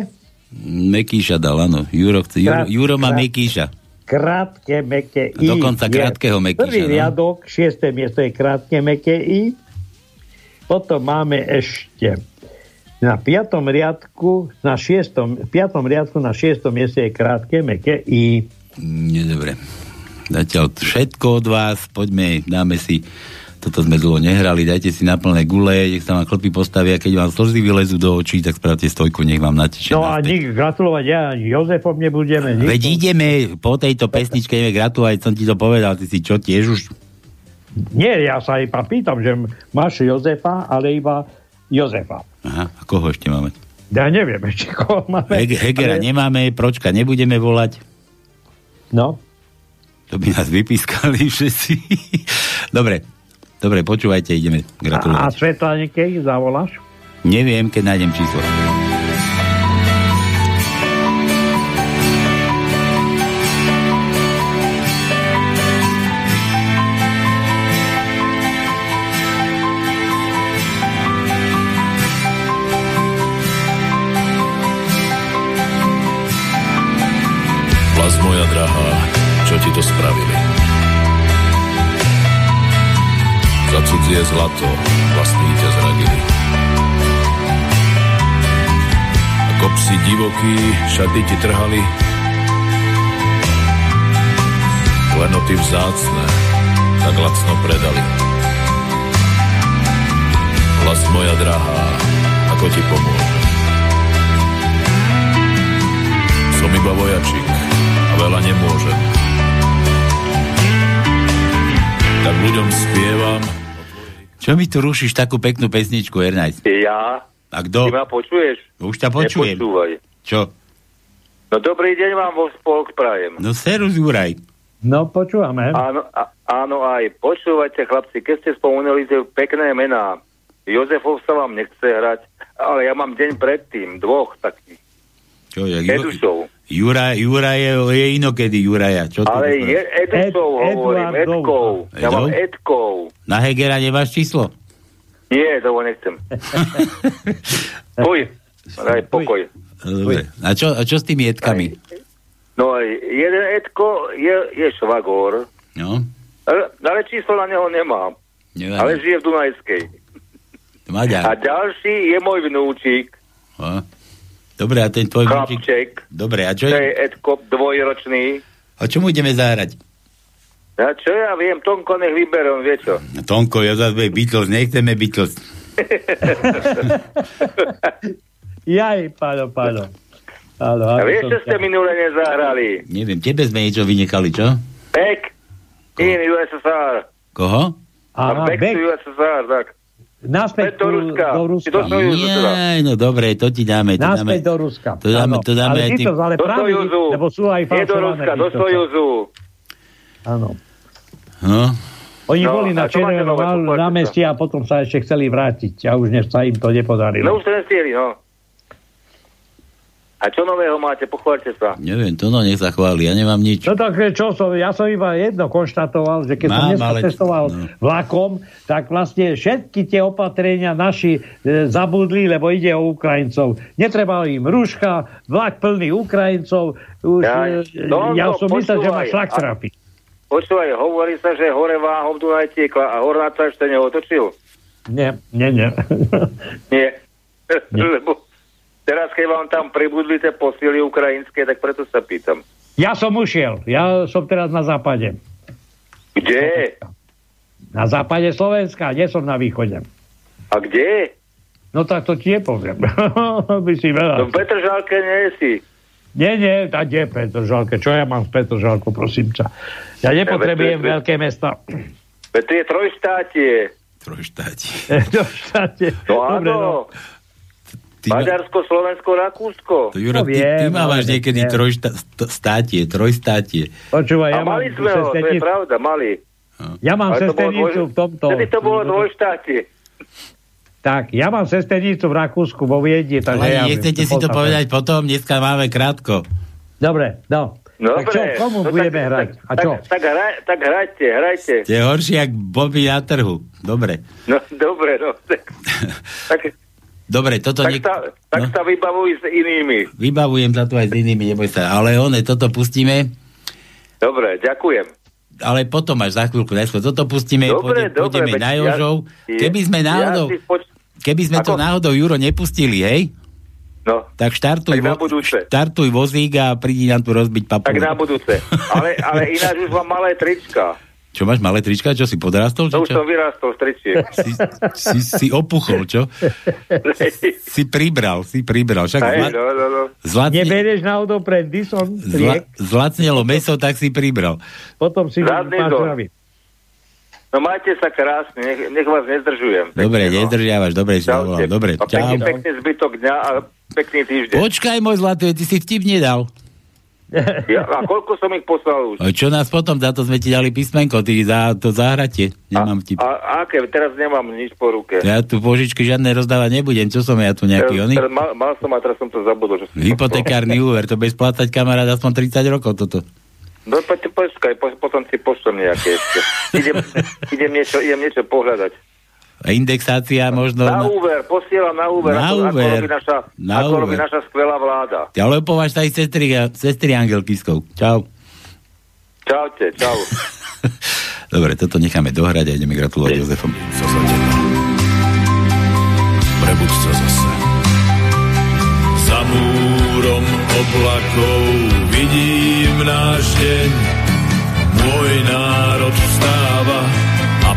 Mekíša dal, áno. Juro, Juro, Juro má Mekíša. Krátke, meké I. Dokonca krátkeho Mekíša, Prvý no. riadok, šiesté miesto je krátke, meké I. Potom máme ešte na piatom riadku, na šiestom, piatom riadku na šiestom mieste je krátke, meké I. Nie, dobre. Zatiaľ všetko od vás, poďme, dáme si toto sme dlho nehrali, dajte si na plné gule, nech sa vám chlpy postavia, keď vám slzy vylezú do očí, tak spravte stojku, nech vám nateče. No a nik, gratulovať ja Jozefom nebudeme. Nik, Veď ideme po tejto pesničke, ideme gratulovať, som ti to povedal, ty si čo, tiež už Nie, ja sa iba pýtam, že máš Jozefa, ale iba Jozefa. Aha, a koho ešte máme? Ja neviem ešte, koho máme. Heg- Hegera ale- nemáme, Pročka nebudeme volať. No, To by nás vypískali všetci. Dobre, dobre, počúvajte, ideme a, a gratulovať. Svetlanike zavoláš? Neviem, keď nájdem číslo. Cudzie zlato vlastní ťa zradili. Ako psi divoký šaty ti trhali, klenoty vzácne tak lacno predali. Vlast moja drahá, ako ti pomôžem? Som iba vojačik a veľa nemôžem. Tak ľuďom spievam, Čo mi tu rušíš takú peknú pesničku, Ernajs? Ja? A kto? Ty ma počuješ? Už ťa počujem. Nepočúvaj. Čo? No dobrý deň vám vo spolk prajem. No serus, Juraj. No, počúvame. Áno, a, áno aj. Počúvajte, chlapci, keď ste spomenuli tie pekné mená. Jozefov sa vám nechce hrať, ale ja mám deň predtým, dvoch takých. Čo, jak Ju- Edusov. Juraj, Juraj je, je inokedy Juraja. Čo to Ale je Edusov, Ed- hovorím. Edkov. Ja mám? Edkov. Na Hegera nemáš číslo? Nie, to nechcem. Poj, daj pokoj. Dobre. A čo, a čo s tými jedkami? No jeden Edko je, je švagor, No, ale, číslo na neho nemám. nevadí. Ale žije v Dunajskej. A Maďar. ďalší je môj vnúčik, No. Dobre, a ten tvoj vnúčik... chlapček, Dobre, a čo, to je je, Edko dvojročný. a čo mu ideme zahrať? A čo ja viem, Tonko nech vyberem, vie čo? Tonko, ja zase Beatles, nechceme Beatles. Jaj, páno, páno. Áno, A vieš, čo ste minule nezahrali? Neviem, tebe sme niečo vynechali, čo? Back in USSR. Koho? Aha, Back, back, to USSR, tak. Naspäť do Ruska. do Ruska. do Sojuzu teda. Jaj, no dobre, to ti dáme. To dáme. Naspäť do Ruska. to dáme- to dáme ale aj tým- to ale Do pravý, Sojuzu. lebo sú aj Nie do. Ruska, do. Sojuzu. Áno. No, Oni No, boli na Červenom sa. námestí a potom sa ešte chceli vrátiť a už ne, sa im to No nepodarilo. už ten stieli, no. A čo nového máte? Pochváľte sa. neviem, to no nech sa chváli, ja nemám nič. No tak čo som, ja som iba jedno konštatoval, že keď som Mám, dneska ale- cestoval no. vlakom, tak vlastne všetky tie opatrenia naši e, zabudli, lebo ide o Ukrajincov. Netreba im rúška, vlak plný Ukrajincov. Už, Ja- e, no, ja no, som myslel, že má počúvaj. šlak trafy. Počúvaj, hovorí sa, že hore váhom Dunaj tiekla a Hornáč sa ešte neotočil. Nie, nie, nie. Nie. Lebo teraz, keď vám tam pribudli tie posily ukrajinské, tak preto sa pýtam. ja som ušiel. Ja som teraz na západe. Kde? Na západe Slovenska, nie som na východe. A kde? No tak to ti nepoviem. By si No veľa. v Petržalke nie si. Nie, nie, tá kde je Petržalke? Čo ja mám v Petržalku, prosím ťa? Ja nepotrebujem Ja, veľké mesta. Veď to je trojštátie. Trojštáti. Do štáte. No Dobre, áno. no. Ty, ma, Maďarsko, Slovensko, Rakúsko. to, Juro, No ty, ty viem, mávaš ale niekedy viem. trojstátie, trojstátie. Počúvaj, A ja mám, mali sme ho, to je pravda, mali. ja mám sesternicu v tomto. Vtedy to bolo dvojštátie. Tak, ja mám sesternicu v Rakúsku, vo Viedni. Takže Ale ja nechcete si to povedať potom, dneska máme krátko. Dobre, no. Dobre. tak čo, komu no budeme tak, hrať? A čo? Tak, tak, hraj, tak hrajte, hrajte. Ste horší, jak Bobby na trhu. Dobre. No dobre, no. Tak, tak, Dobre, toto tak, niek- sa, tak no. sa vybavuj s inými. Vybavujem sa tu aj s inými, neboj sa. Ale one, toto pustíme, Dobre, ďakujem. ale potom až za chvíľku najskôr. Toto pustíme, Dobre, pôjde, dobre. pôjdeme na Jožov. ja- Keby sme náhodou, Ja si spoč... keby sme to Ako? náhodou, Juro, nepustili, hej? No, Tak štartuj, Tak na budúce. štartuj vozík a prídi nám tu rozbiť papu. tak na budúce. Ale, ale ináč už mám malé trička. Čo máš, malé trička? Čo si podrastol? To Či už čo? som vyrástol z tričiek. Si, si, si opuchol, čo? Si pribral, si pribral. Však Hej, zla, no, no, no. zlacne, Neberieš náhodou pre Dyson zla, zlacnelo meso, tak si pribral. potom si Zadný. No majte sa krásne, nech, nech vás nezdržujem. Dobre, Pekne, no. nezdržiavaš, dobre si. Dobre, a pekný, čau. pekný zbytok dňa a pekný týždeň. Počkaj, môj zlatý, ty si vtip nedal. Ja, a koľko som ich poslal už? A čo nás potom, za to sme ti dali písmenko, ty za to zahratie. Nemám ti... A aké? Teraz nemám nič po ruke. Ja tu požičky žiadne rozdávať nebudem, čo som ja tu nejaký Teraz, oný? teraz mal, mal som a teraz som to zabudol. Že som to Hypotekárny úver, to bez splácať kamarát aspoň 30 rokov toto. No poď, počkaj, po, potom si pošlem nejaké ešte. Idem, idem, niečo, idem niečo pohľadať. Indexácia možno... Na úver, posielam na úver, Na ako, úver. ako, robí naša, Na ako robí úver. naša skvelá vláda. Ja len považ aj sestry, sestry Angelkiskov. Čau. Čaute, čau. Dobre, toto necháme dohrať a ideme gratulovať Jozefom. Sa za teba. Prebuď sa zase. Za múrom oblakov vidím náš deň. Môj národ vstáva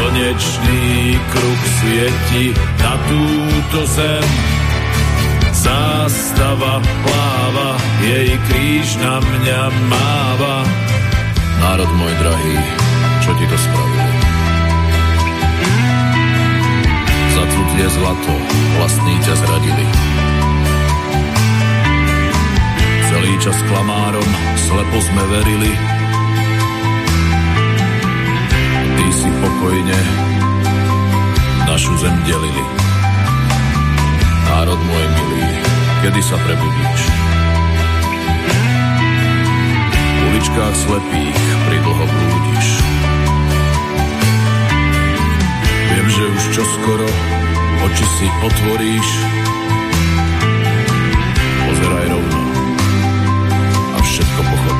Slnečný kruh svieti na túto zem. Zástava pláva, jej kríž na mňa máva. Národ môj drahý, čo ti to spravili? Za cudzie zlato vlastní ťa zradili. Celý čas klamárom slepo sme verili. Si pokojne našu zem delili. Národ môj milý, kedy sa prebudíš? V uličkách slepých pridlho blúdiš. Viem, že už čoskoro oči si otvoríš. Pozeraj rovno a všetko pochopíš.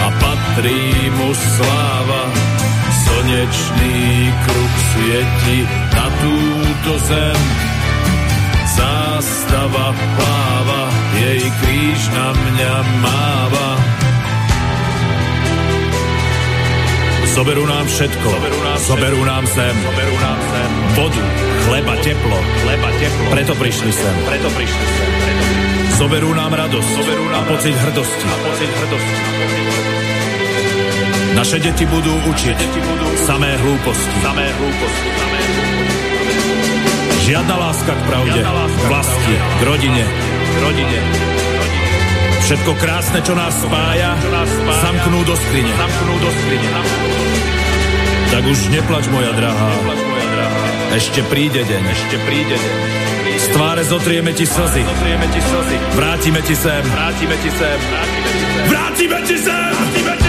a patrí mu sláva. Slnečný kruh svieti na túto zem. Zástava pláva, jej kríž na mňa máva. Zoberú nám všetko, zoberú nám, zoberú nám zem, zoberú nám zem, vodu, chleba, teplo, chleba, teplo. Preto prišli sem, preto prišli sem, preto prišli. Zoberú nám radosť, zoberú nám a pocit hrdosti, a pocit hrdosti. Naše deti budú učiť deti budú samé hlúposti, samé hlúposti, Žiadna láska k pravde, láska vlasti, k rodine, k rodine. Všetko krásne, čo nás spája, zamknú do skrine. Zamknú do skrine. Tak už neplač, moja drahá. Neplač, moja drahá. Ešte príde deň. Ešte príde deň. Tváre zotrieme ti slzy. Zotrieme ti slzy. Vrátime ti sem. Vrátime ti sem. Vrátime ti sem. Vrátime ti sem.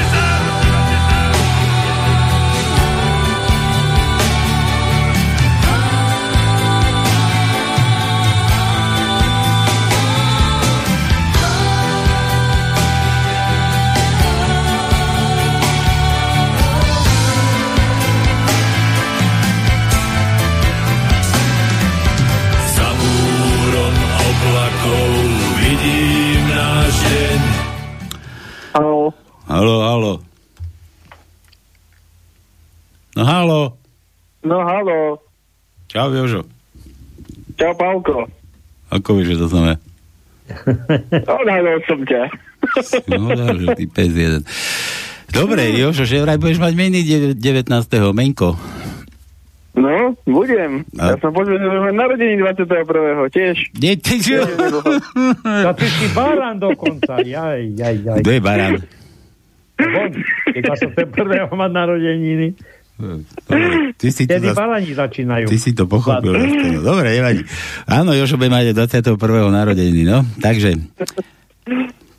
Čau, Pálko. Ako vieš, že to znamená? Odhalil som ťa. No, ty pes jeden. Dobre, Jožo, že vraj budeš mať meny 19. Menko. No, budem. A- Ja som počul, že budeme narodení 21. tiež. Nie, ty, že... A ty si barán dokonca. Jaj, jaj, jaj. Kto je barán? Von, Iba som ten prvého mať narodeniny. Dobre, Ty si, barani začínajú. ty si to pochopil. no. Dobre, nevadí. Áno, Jožo bude mať 21. narodeniny, no. Takže,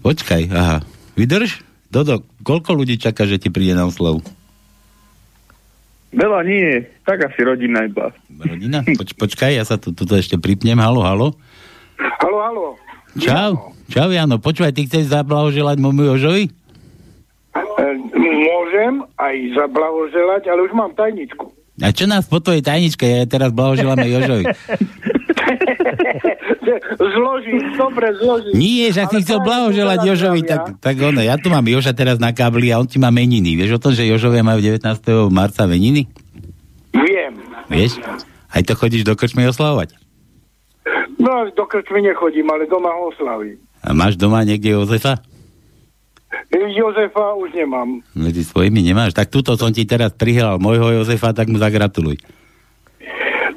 počkaj, aha. Vydrž? Dodo, koľko ľudí čaká, že ti príde na oslavu? Veľa nie, tak asi rodina iba. Rodina? Poč, počkaj, ja sa tu, tuto ešte pripnem. Halo, halo. Halo, halo. Čau. Čau, Jano. Počúvaj, ty chceš zablahoželať môjmu Jožovi? Môžem aj zablahoželať, ale už mám tajničku. A čo nás po tvojej tajničke? Ja teraz blahoželáme Jožovi. zložím, dobre zložím. Nie, že si chcel blahoželať Jožovi, tak, tak ono, ja tu mám Joža teraz na kábli a on ti má meniny. Vieš o tom, že Jožovia majú 19. marca meniny? Viem. Vieš? Aj to chodíš do krčmy oslavovať? No, do krčmy nechodím, ale doma ho oslavím. A máš doma niekde Jozefa? Jozefa už nemám. Medzi svojimi nemáš? Tak tuto som ti teraz prihral môjho Jozefa, tak mu zagratuluj.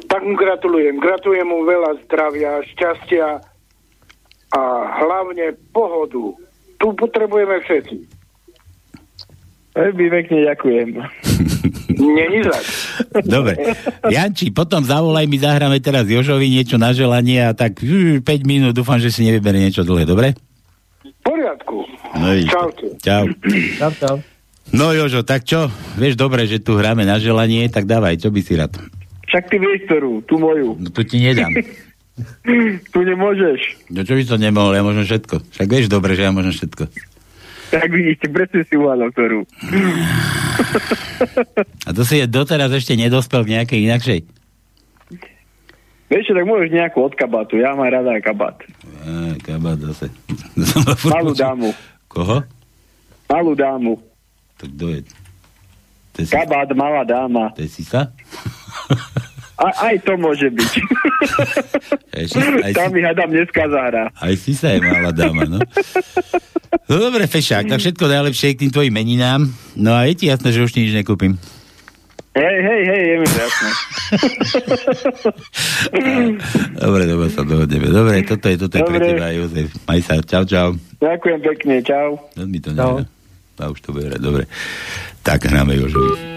Tak mu gratulujem. Gratulujem mu veľa zdravia, šťastia a hlavne pohodu. Tu potrebujeme všetci. Veľmi pekne ďakujem. Není zač. Dobre. Janči, potom zavolaj mi, zahráme teraz Jožovi niečo na želanie a tak 5 minút dúfam, že si nevyberie niečo dlhé, dobre? V poriadku. No. Čaute. Čau. Čau, čau. No Jožo, tak čo? Vieš dobre, že tu hráme na želanie, tak dávaj, čo by si rád? Však ty vieš ktorú, tú moju. No tu ti nedám. tu nemôžeš. No čo by som nemohol, ja môžem všetko. Však vieš dobre, že ja môžem všetko. Tak vidíte, presne si uhádol ktorú. A to si je doteraz ešte nedospel v nejakej inakšej. Vieš tak môžeš nejakú od kabátu. Ja mám rada aj kabát. Á, kabát zase. Malú dámu. Koho? Malú dámu. Tak kto je? To je si, Kabát, malá dáma. to je Sisa? A, aj to môže byť. Aj, si, aj, Tam si, mi hádam dneska zahra. aj Sisa je malá dáma, no. No dobre, Fešák, tak všetko najlepšie k tým tvojim meninám. No a je ti jasné, že už nič nekúpim. Hej, hej, hej, je mi to jasné. Dobre, dobre sa dohodneme. Dobre, toto je, toto je pre Dobre. teba, Jozef. Maj sa, čau, čau. Ďakujem pekne, čau. Veľmi to neviem. A už to bude hrať, dobre. Tak hráme Jožovi.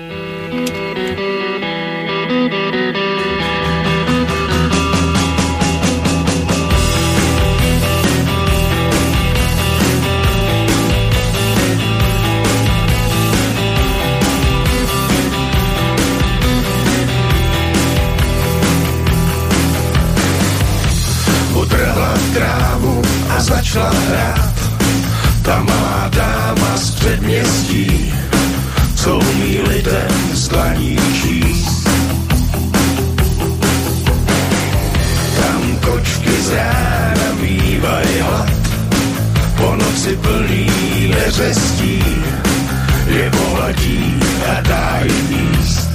Začala hrát. Ta malá dáma z předměstí, co umí lidem z dlaní číst. Tam kočky z rána mývají hlad, po noci plný neřestí, je pohladí a dá jim jíst.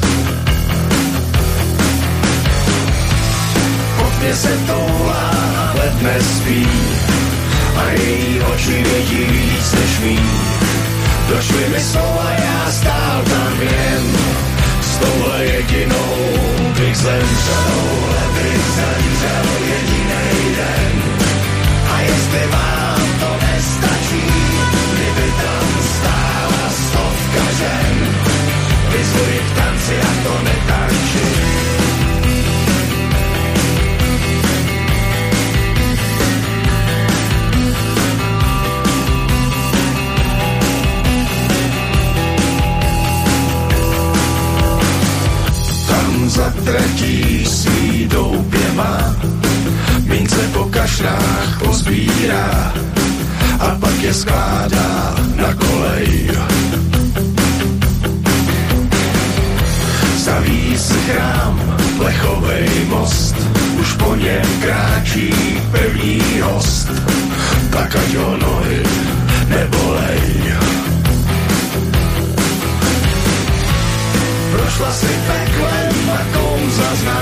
Pod mě se toulá, ale dnes spí a její oči vidí víc než mý. Došly mi slova, já stál tam jen s touhle jedinou bych zemřel, touhle bych zemřel jedinej den. A jestli vám Tam za tratí svý doupě má, mince po kašrách pozbírá a pak je skládá na kolej. Staví si chrám, plechovej most, už po něm kráčí pevný host, tak ať ho nohy nebolej. Prošla si peklem a kouza zná,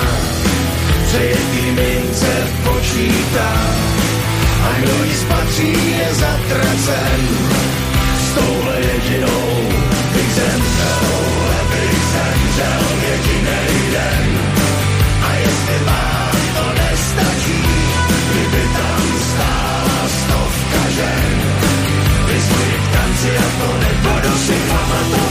přejetý mince počítá. A kdo jí spatří je zatracen, s touhle jedinou bych zemřel, bych zemřel jedinej den. A jestli vám to nestačí, kdyby tam stála stovka žen, vyzvuji k tanci a to nebudu si pamatovat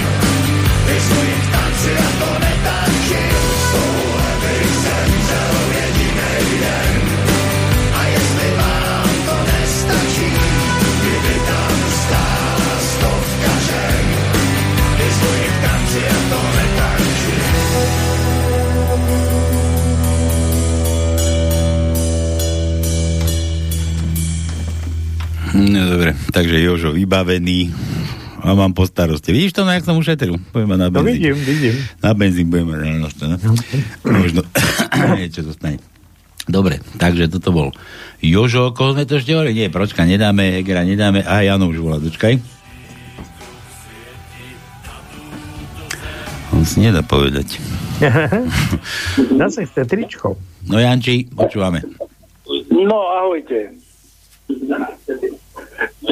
takže Jožo vybavený a mám po starosti. Vidíš to, no, jak som ušetril? Budem mať na No benzín. vidím, vidím. Na benzín budeme mať no, no, Možno niečo zostane. Dobre, takže toto bol Jožo, koho sme to ešte hovorili? Nie, pročka, nedáme, Egera nedáme, a Jano už volá, dočkaj. On si nedá povedať. Zase chce tričko. No Janči, počúvame. No, ahojte.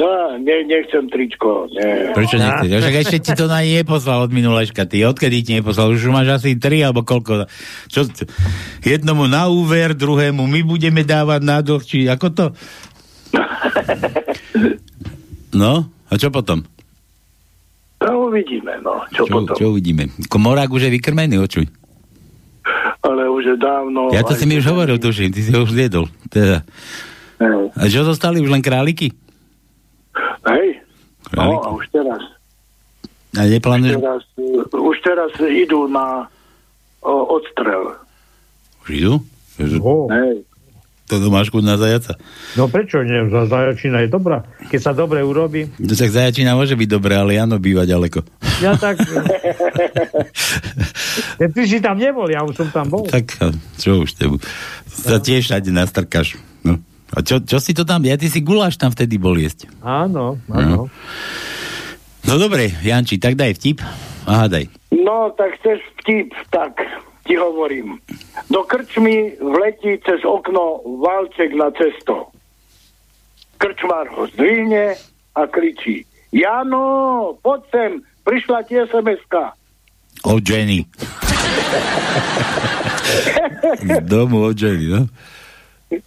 No, ne, nechcem tričko. Ne. Prečo nechceš? Však ešte ti to na nie neposlal od minuleška. Ty odkedy ti neposlal? Už máš asi tri alebo koľko? Čo, jednomu na úver, druhému my budeme dávať na dlh, či ako to? No, a čo potom? No, uvidíme, no, čo, Čo, potom. čo uvidíme? Komorák už je vykrmený, očuj. Ale už je dávno... Ja to si mi už hovoril, tuším, ty si ho už zjedol. Teda. A čo zostali? Už len králiky? Hej? No, a už teraz. A neplánuješ? teraz uh, už teraz idú na o, odstrel. Už idú? Oh. Hej. To máš chuť na zajaca. No prečo nie? Za- Zajačina je dobrá. Keď sa dobre urobí. No tak zajačina môže byť dobré, ale Jano býva ďaleko. Ja tak... Ja, Ty si tam nebol, ja už som tam bol. Tak čo už tebu? Sa tiež všade nastrkáš. No. A čo, čo si to tam? Ja ty si guláš tam vtedy bol jesť. Áno, áno. No dobre, Janči, tak daj vtip. Aha, daj. No, tak chceš vtip, tak ti hovorím. Do krčmy vletí cez okno valček na cesto. Krčmár ho zdvihne a kričí. Jano, poď sem, prišla ti SMS-ka. Od Jenny. Z domu od Jenny, no.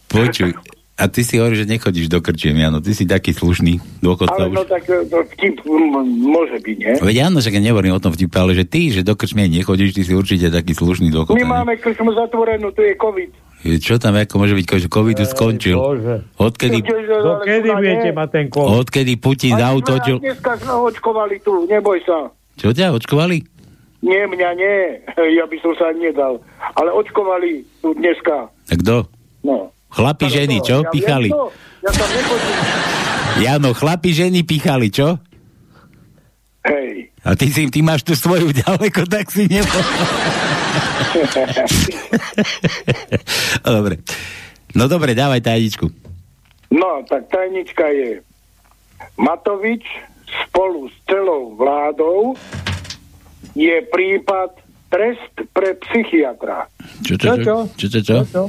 Počuj. A ty si hovoríš, že nechodíš do krčiem, Jano. Ty si taký slušný dôchodca Ale už. no tak e, to vtip m, môže byť, nie? Veď áno, že nehovorím o tom vtipe, ale že ty, že do krčmie nechodíš, ty si určite taký slušný dôchodca. My ne? máme krčmu zatvorenú, tu je COVID. Čo tam, ako môže byť, že COVID už skončil? Bože. Odkedy, Dokedy budete mať ten kód? odkedy Putin zautočil... Dneska sme očkovali tu, neboj sa. Čo ťa, očkovali? Nie, mňa nie, ja by som sa nedal. Ale očkovali tu dneska. A kto? No. Chlapi, ženy, čo? Ja Pichali. To, ja tam nechodím. Jano, chlapi, ženy pichali, čo? Hej. A ty, si, ty máš tu svoju ďaleko, tak si nebol. dobre. No dobre, dávaj tajničku. No, tak tajnička je Matovič spolu s celou vládou je prípad trest pre psychiatra. Čo, čo, čo? Čo, čo, čo? čo?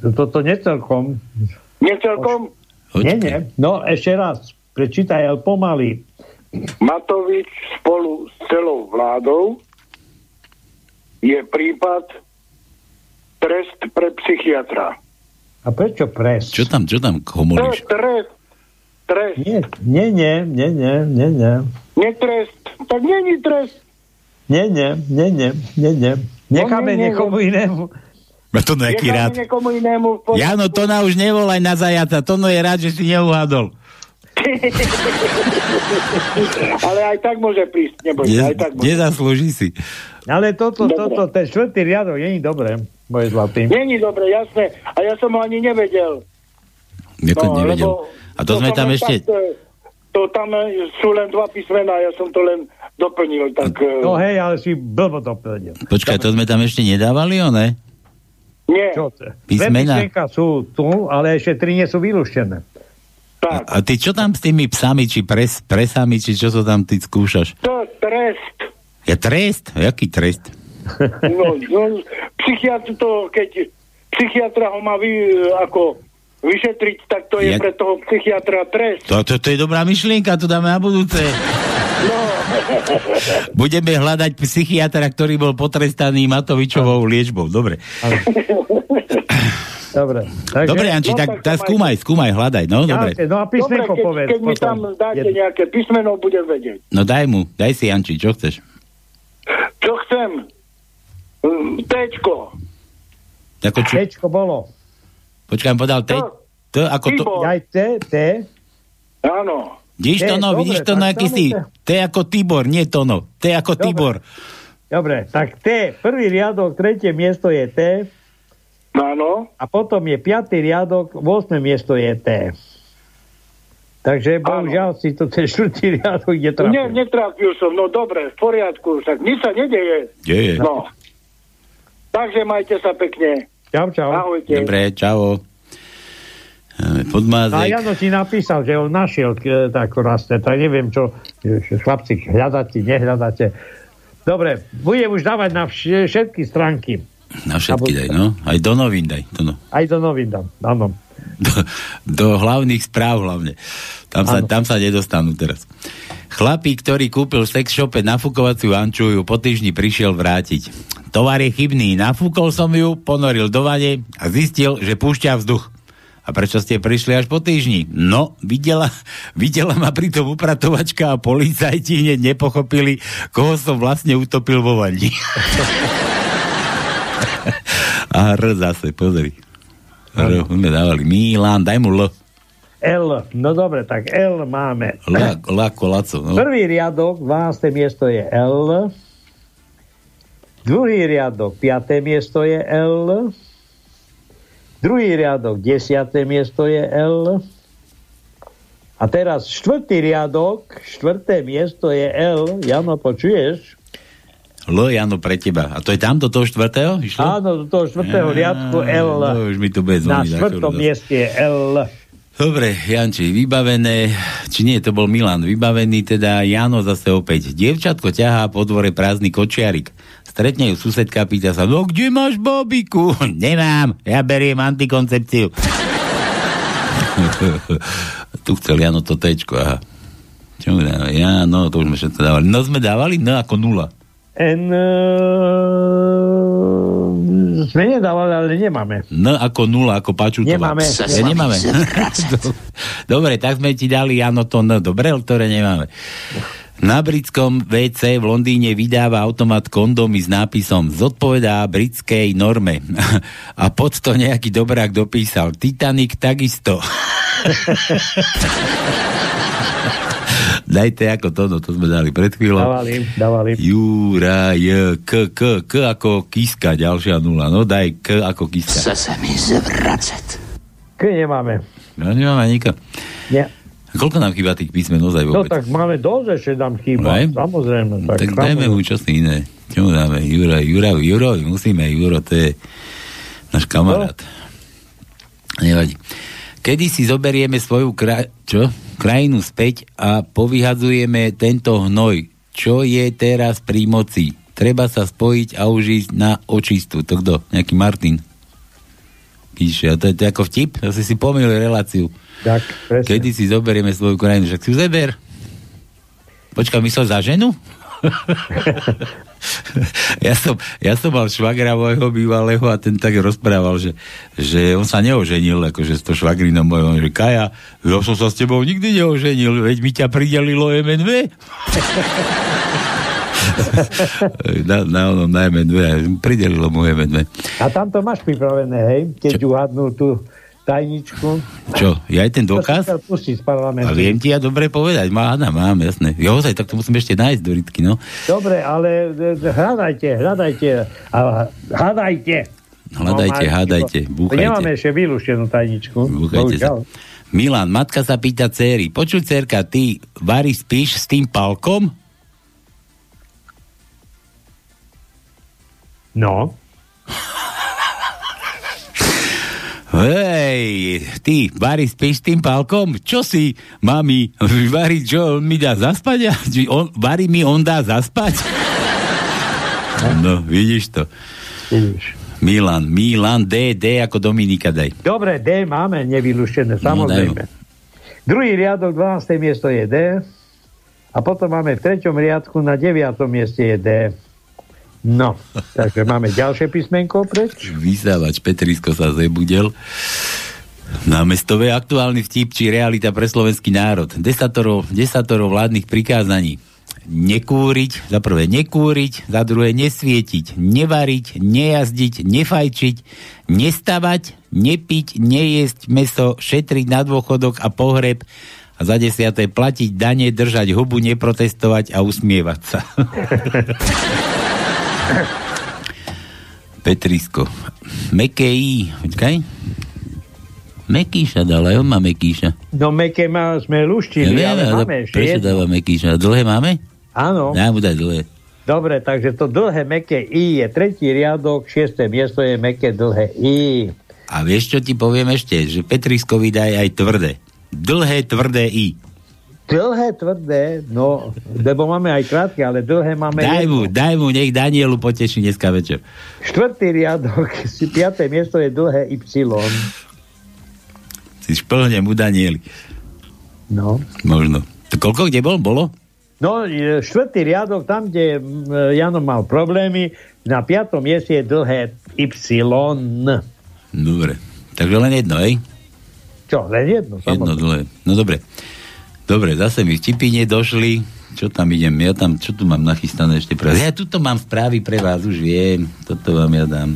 Toto necelkom. Necelkom Nie, nie. No, ešte raz. Prečítaj, ale pomaly. Matovič spolu s celou vládou je prípad trest pre psychiatra. A prečo pres? Čo tam, čo tam To je trest. Trest. Nie, nie, nie, nie, nie, nie, nie. Netrest. Tak není trest. Nie, nie, nie, nie, nie, nie. Necháme nie, nie, niekomu inému. A to no Necháme rád. poriadku. Jano, to na už nevolaj na zajaca, to no je rád, že si neuhádol. Ale aj tak môže prísť, neboj, Ne, aj tak môže. nezaslúži si. Ale toto, Dobre. toto, ten štvrtý riadok nie je dobré, moje zlatý. Není dobre, jasné. A ja som ho ani nevedel. Ako No, nevedel. A to sme tam ešte... Tak, e, to tam e, sú len dva písmená, ja som to len doplnil. Tak, e, No hej, ale si blbo to povedal. Počkaj, to sme tam ešte nedávali, o ne? Nie, Čo to? Písmena. písmenka sú tu, ale ešte tri nie sú vylúštené. tak. A ty čo tam s tými psami, či pres, presami, či čo to tam ty skúšaš? To je trest. Ja trest? Jaký trest? No, no, psychiatr to, keď psychiatra ho má vy, ako vyšetriť, tak to je Ja- pre toho psychiatra trest. To, to, to je dobrá myšlienka, to dáme na budúce. No, Budeme hľadať psychiatra, ktorý bol potrestaný Matovičovou liečbou. Dobre. Dobre. Takže, Dobre, Janči, no, tak, tak tak to skúmaj, skúmaj, hľadaj. No, dobre. Ja, no a dobre, písmenko keď, povedz. keď mi potom. tam dáte Jedno. nejaké písmeno, budem vedieť. No daj mu, daj si Janči, čo chceš? Čo chcem? Mm, Tečko. Ako čo? Tečko bolo. Počkaj, povedal T. T ako to... Aj T, T. Áno. Vidíš to, no, vidíš to, tak no, aký si. T. T ako Tibor, nie Tono. T ako Dobre. Tibor. Dobre, tak T, prvý riadok, tretie miesto je T. Áno. A potom je 5. riadok, 8. miesto je T. Takže bohužiaľ si to ten štvrtý riadok ide trafil. Nie, netrafil som, no dobre, v poriadku, však nič sa nedeje. Deje. No. Takže majte sa pekne. Čau, čau. Ahojte. Dobre, čau. A Podmázek. Jano ti napísal, že on našiel e, takú rastlinu, tak neviem, čo chlapci hľadáte, nehľadáte. Dobre, budem už dávať na vš- všetky stránky. Na všetky daj, no. Aj do novín daj. To no. Aj do novín dám, áno. Do, do hlavných správ hlavne. Tam sa, tam sa nedostanú teraz. Chlapík, ktorý kúpil v sex shope nafúkovaciu ančuju, po týždni prišiel vrátiť. Tovar je chybný, nafúkol som ju, ponoril do vane a zistil, že púšťa vzduch. A prečo ste prišli až po týždni? No, videla, videla ma pritom upratovačka a policajti hneď nepochopili, koho som vlastne utopil vo vani. a R zase, pozri. R, sme dávali. Milan, daj mu L. L, no dobre, tak L máme. L, L ako Laco. No. Prvý riadok, 12. miesto je L. Druhý riadok, 5. miesto je L. Druhý riadok, 10. miesto je L. A teraz štvrtý riadok, štvrté miesto je L. Jano, počuješ? L, Jano, pre teba. A to je tam do toho štvrtého? Išlo? Áno, do toho štvrtého riadku L. No, už mi to bude Na zvoniť. štvrtom mieste je L. Dobre, Janči, vybavené, či nie, to bol Milan, vybavený teda Jano zase opäť. Dievčatko ťahá po dvore prázdny kočiarik. Stretne ju susedka, pýta sa, no kde máš babiku? Nemám, ja beriem antikoncepciu. tu chcel Jano to tečko, aha. Čo mu dáme? Ja, no, to už sme všetko dávali. No sme dávali N ako nula. N... e, Sme nedávali, ale nemáme. N ako nula, ako Pačutová. Nemáme. Ja, nemáme. Dobre, tak sme ti dali, áno, to N. Dobre, ktoré nemáme. Na britskom WC v Londýne vydáva automat kondomy s nápisom zodpovedá britskej norme. A pod to nejaký dobrák dopísal Titanic takisto. Dajte ako to, no to sme dali pred chvíľou. Dávali, dávali. Jura, J, K, K, K ako kiska, ďalšia nula. No daj K ako kiska. Chce se mi zvracet. K nemáme. No nemáme nikto. Nie. Koľko nám chýba tých písmen ozaj No vôbec? tak máme dosť, ešte nám chýba. Aj? Samozrejme. tak, tak dajme mu čosi iné. Čo mu dáme? Juro, Juro, Juro, musíme, Juro, to je náš kamarát. Nevadí. Kedy si zoberieme svoju kraj... Čo? krajinu späť a povyhadzujeme tento hnoj. Čo je teraz pri moci? Treba sa spojiť a už ísť na očistu. To kto? Nejaký Martin? Píše, a to je to ako vtip? Zase si pomýlil reláciu. Tak, presne. Kedy si zoberieme svoju krajinu? Však si ju zeber. Počkaj, myslel za ženu? ja, som, ja som mal švagra môjho bývalého a ten tak rozprával, že, že on sa neoženil, akože s to švagrinom mojho, že Kaja, ja som sa s tebou nikdy neoženil, veď mi ťa pridelilo MNV. na, na, onom, na MNV, pridelilo mu MNV. A tam to máš pripravené, hej? Keď uhadnú tú tajničku. Čo, ja aj ten dôkaz? A viem ti ja dobre povedať, má, Adam, mám, jasné. Jo, ozaj, tak to musím ešte nájsť do rytky, no. Dobre, ale e, e, hľadajte, hľadajte. Hľadajte. Hľadajte, No, Martinko. búchajte. Nemáme ešte vylúštenú tajničku. Búchajte sa. Milan, matka sa pýta céry. Počuj, cerka, ty Vary spíš s tým palkom? No. Hej, ty, Vary, spíš tým palkom? Čo si, mami, Vary, čo, on mi dá zaspať? On, Vary mi on dá zaspať? No, vidíš to. Vidíš. Milan, Milan, D, D ako Dominika, daj. Dobre, D máme nevylúštené, samozrejme. Druhý riadok, 12. miesto je D. A potom máme v treťom riadku na 9. mieste je D. No, takže máme ďalšie písmenko preč. Vysávač Petrisko sa zebudel. Námestové aktuálny vtip, či realita pre slovenský národ. Desatoro, desatoro vládnych prikázaní. Nekúriť, za prvé nekúriť, za druhé nesvietiť, nevariť, nejazdiť, nefajčiť, nestavať, nepiť, nejesť meso, šetriť na dôchodok a pohreb a za desiaté platiť dane, držať hubu, neprotestovať a usmievať sa. Petrisko. Meké I. Počkaj. Mekíša dal, aj on má Mekíša. No meké má, sme luštili, Ja ale ale máme ešte prečo dáva Mekíša? Dlhé máme? Áno. Dá mu dať dlhé. Dobre, takže to dlhé meké I je tretí riadok, šiesté miesto je meké dlhé I. A vieš, čo ti poviem ešte? Že Petriskovi daj aj tvrdé. Dlhé, tvrdé I. Dlhé, tvrdé, no, lebo máme aj krátke, ale dlhé máme Daj mu, jedno. daj mu, nech Danielu poteší dneska večer. Štvrtý riadok, piaté miesto je dlhé Y. Si šplhne mu Danieli. No. Možno. To koľko kde bol? Bolo? No, e, štvrtý riadok, tam, kde mm, Jano mal problémy, na piatom mieste je dlhé Y. Dobre. Takže len jedno, hej? Čo, len jedno, Jedno samozrejme. dlhé. No dobre. Dobre, zase mi vtipy nedošli. Čo tam idem? Ja tam, čo tu mám nachystané ešte pre vás? Ja tuto mám správy pre vás, už viem. Toto vám ja dám.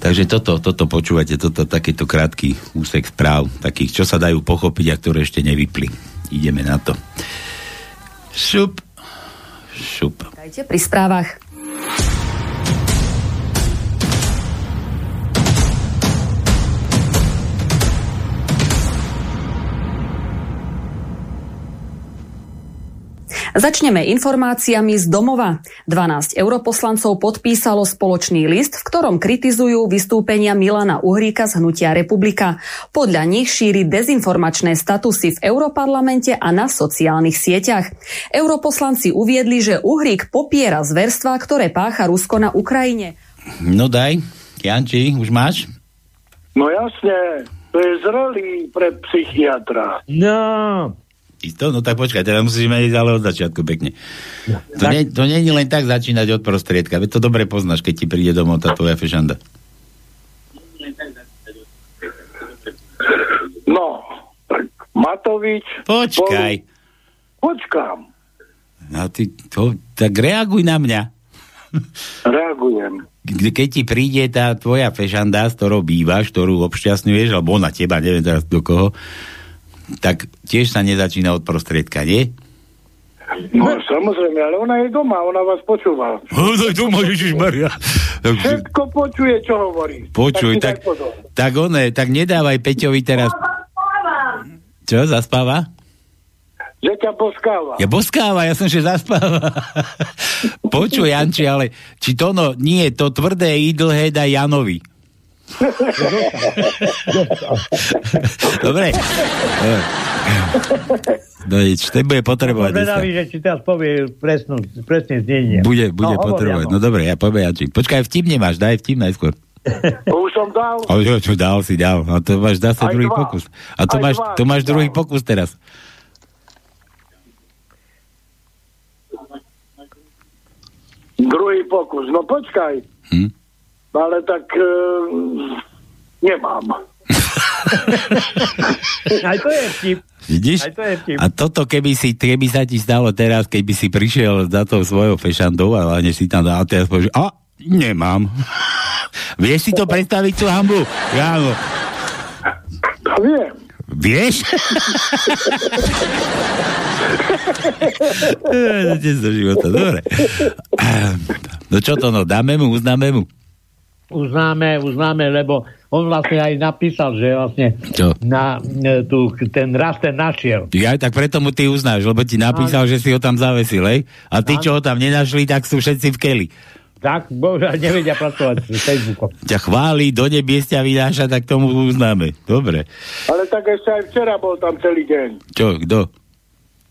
Takže toto, toto počúvate, toto takýto krátky úsek správ, takých, čo sa dajú pochopiť a ktoré ešte nevypli. Ideme na to. Šup. Šup. Dajte pri správach. Začneme informáciami z domova. 12 europoslancov podpísalo spoločný list, v ktorom kritizujú vystúpenia Milana Uhríka z Hnutia Republika. Podľa nich šíri dezinformačné statusy v Europarlamente a na sociálnych sieťach. Europoslanci uviedli, že Uhrík popiera zverstvá, ktoré pácha Rusko na Ukrajine. No daj, Janči, už máš? No jasne, to je zrelý pre psychiatra. No, Isto? No tak počkaj, teda musíme ísť ale od začiatku pekne. To, nie, to nie je len tak začínať od prostriedka, veď to dobre poznáš, keď ti príde domov tá tvoja fešanda. No, tak Matovič... Počkaj. Počkám, No ty, to, tak reaguj na mňa. reagujem. Keď ti príde tá tvoja fešanda, s ktorou bývaš, ktorú obšťastňuješ, alebo ona teba, neviem teraz do koho, tak tiež sa nezačína od prostriedka, nie? No samozrejme, ale ona je doma, ona vás počúva. No, tak to môžeš, Maria. Všetko počuje, čo hovorí. Počuj, tak, pozor. tak one, tak nedávaj Peťovi teraz... Čo, zaspáva? Že ťa poskáva. Ja boskáva, ja som, že zaspáva. Počuj, Janči, ale či to no, nie, to tvrdé i dlhé daj Janovi. Dobre. No nič, ten bude potrebovať zvedavý, že či teraz povie presnú, presne znenie. Bude, bude no, potrebovať. Jano. No dobre, ja poviem, Janči. Počkaj, vtip nemáš, daj vtip najskôr. Už som dal. Ale čo, čo dal si, dal. A to máš zase Aj druhý dva. pokus. A to Aj máš, dva to máš si druhý dal. pokus teraz. Druhý pokus. No počkaj. Hm? Ale tak e, nemám. Aj to je vtip. Vidíš? Aj to je vtip. A toto, keby, si, keby sa ti stalo teraz, keby si prišiel za tou svojou fešandou a než si tam dal, teraz povieš, a nemám. Vieš si to predstaviť, tú hambu? Áno. Viem. Vieš? Eh, Ideš do života, dobre. No čo to, no, dáme mu, uznáme mu. Uznáme, uznáme, lebo on vlastne aj napísal, že vlastne Čo? na e, tu, ten raster našiel. Ja tak preto mu ty uznáš, lebo ti napísal, že si ho tam zavesil, hej? A tí, čo ho tam nenašli, tak sú všetci v keli. Tak, bohužiaľ, nevedia pracovať s Facebookom. Ťa chváli, do nebies ťa vynáša, tak tomu uznáme. Dobre. Ale tak ešte aj včera bol tam celý deň. Čo, kto?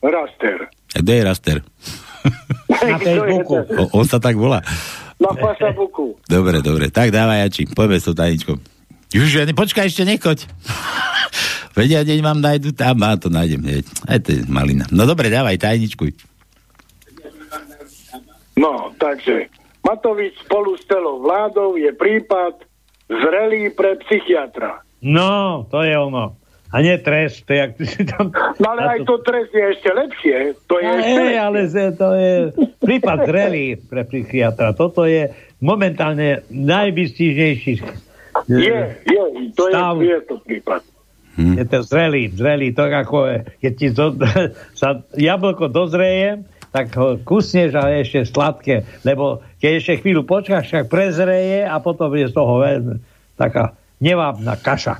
Raster. A kde je Raster? Na Facebooku. O, on sa tak volá. Na Facebooku. Dobre, dobre. Tak dávaj, Jači. Poďme s tou tajničkou. Už, počkaj, ešte nechoď. Vedia, deň mám nájdu tam, a to nájdem hneď. Aj to je malina. No dobre, dávaj tajničku. No, takže Matovič spolu s celou vládou je prípad zrelý pre psychiatra. No, to je ono. A nie trest, to je, jak ty si tam... No ale aj to trest je ešte lepšie. To je No, ešte hej, lepšie. ale to je prípad zrelý pre psychiatra. Toto je momentálne najvystížnejší Je, je, to je, Stav. je to prípad. Je to zrelý, zrelý, to ako je, keď ti zo, sa jablko dozreje, tak ho kusneš a je ešte sladké, lebo keď ešte chvíľu počkáš, tak prezreje a potom je z toho veľmi taká nevábna kaša.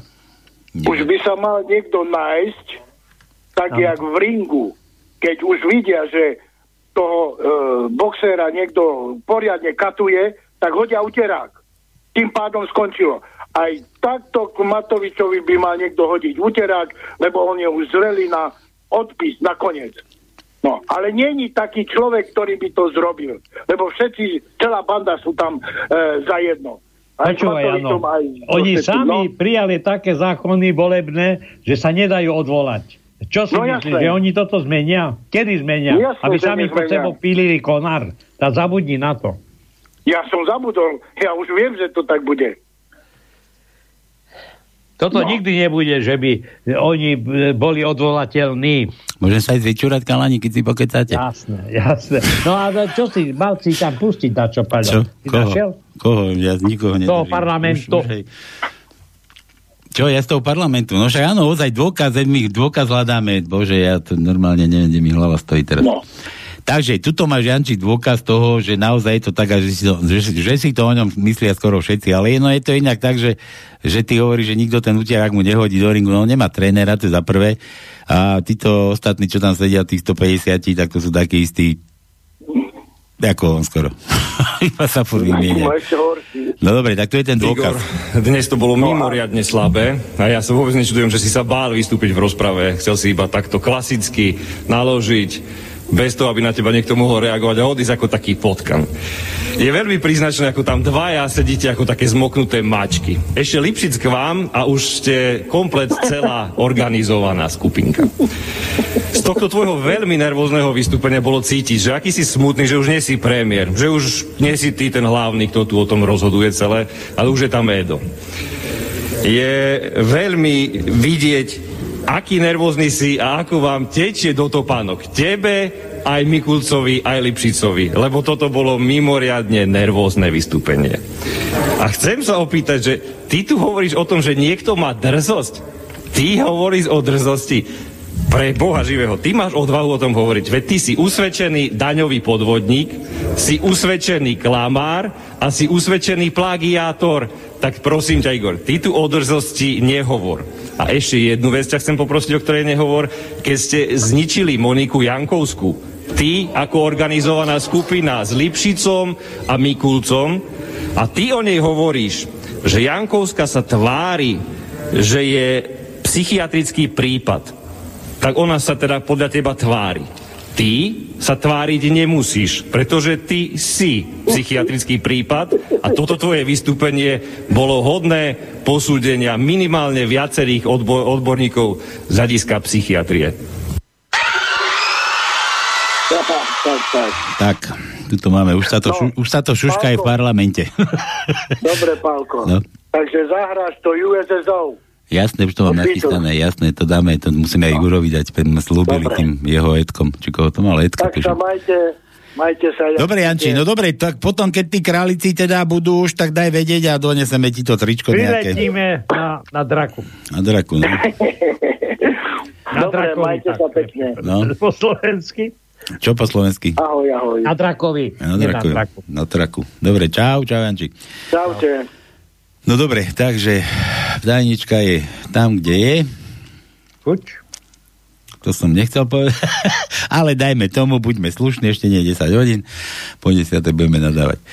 Už by sa mal niekto nájsť, tak Áno. jak v ringu, keď už vidia, že toho e, boxéra niekto poriadne katuje, tak hodia uterák. Tým pádom skončilo. Aj takto k Matovičovi by mal niekto hodiť uterák, lebo on je už zrelý na odpis nakoniec. No, ale není taký človek, ktorý by to zrobil. Lebo všetci, celá banda sú tam e, za jedno. Počúvaj, áno. Oni sami No. prijali také zákony volebné, že sa nedajú odvolať. Čo si No myslíš, že oni toto zmenia? Kedy zmenia? Jasné, Aby sami pod sebou pílili konár. Tá zabudni na to. Ja som zabudol, ja už viem, že to tak bude. Toto No. nikdy nebude, že by oni e, boli odvolateľní. Môžem sa aj zvyčúrať, kalani, keď si pokecáte? Jasné, jasné. No a čo si, mal si tam pustiť na čo, Čo? Paľo? Si našiel? Koho? Ja nikoho nedržím. Toho parlamentu. Už, už hej. Čo, ja z toho parlamentu? No však áno, ozaj dôkaz, my dôkaz hľadáme. Bože, ja to normálne neviem, kde mi hlava stojí teraz. No. Takže tuto máš, Janči, dôkaz toho, že naozaj je to tak, že si to, že, že si to o ňom myslia skoro všetci. Ale jedno je to inak tak, že, že ty hovoríš, že nikto ten úterák mu nehodí do ringu. No on nemá trénera, to je za prvé. A títo ostatní, čo tam sedia, tých 150, tak to sú takí istí, ako on skoro. Iba sa furt. No dobre, tak to je ten dôkaz. Igor, dnes to bolo mimoriadne slabé a ja sa vôbec nečudujem, že si sa bál vystúpiť v rozprave. Chcel si iba takto klasicky naložiť, bez toho, aby na teba niekto mohol reagovať a odísť ako taký potkan. Je veľmi príznačné, ako tam dvaja sedíte ako také zmoknuté mačky. Ešte Lipšic k vám a už ste komplet celá organizovaná skupinka. Z tohto tvojho veľmi nervózneho vystúpenia bolo cítiť, že aký si smutný, že už nie si premiér, že už nie si ty ten hlavný, kto tu o tom rozhoduje celé, ale už je tam Edo. Je veľmi vidieť, aký nervózny si a ako vám tečie do topánok. Tebe, aj Mikulcovi, aj Lipšicovi. Lebo toto bolo mimoriadne nervózne vystúpenie. A chcem sa opýtať, že ty tu hovoríš o tom, že niekto má drzosť. Ty hovoríš o drzosti. Pre Boha živého, ty máš odvahu o tom hovoriť. Veď ty si usvedčený daňový podvodník, si usvedčený klamár a si usvedčený plagiátor. Tak prosím ťa, Igor, ty tu o drzosti nehovor. A ešte jednu vec ťa chcem poprosiť, o ktorej nehovor. Keď ste zničili Moniku Jankovsku, ty ako organizovaná skupina s Lipšicom a Mikulcom a ty o nej hovoríš, že Jankovska sa tvári, že je psychiatrický prípad, tak ona sa teda podľa teba tvári. Ty sa tváriť nemusíš, pretože ty si psychiatrický prípad a toto tvoje vystúpenie bolo hodné posúdenia minimálne viacerých odbo- odborníkov z hľadiska psychiatrie. Tak, tak, tak. Máme, už sa to, No, šu, už sa to šuška aj v parlamente. Dobre, Pálko. No. Takže zahráš to USSO. Jasné, už to mám nachystané, jasné, to dáme, to musíme aj Igorovi dať, keď sme slúbili Dobre. tým jeho etkom, či koho to mal, etka, Tak sa majte, majte sa. Dobre, Janči, no dobre, tak potom, keď tí králici teda budú už, tak daj vedieť a doneseme ti to tričko nejaké. Vyletíme na, na draku. Na draku, no. Na Dobre, drakovi. majte sa pekne. no. Po slovensky. Čo po slovensky? Ahoj, ahoj. Na drakovi. Na nie na draku. Na draku. Dobre, čau, čau, Janči. Čaute. No dobre, takže tajnička je tam, kde je. Kuč. To som nechcel povedať. Ale dajme tomu, buďme slušní, ešte nie je 10 hodín. Po 10 budeme nadávať.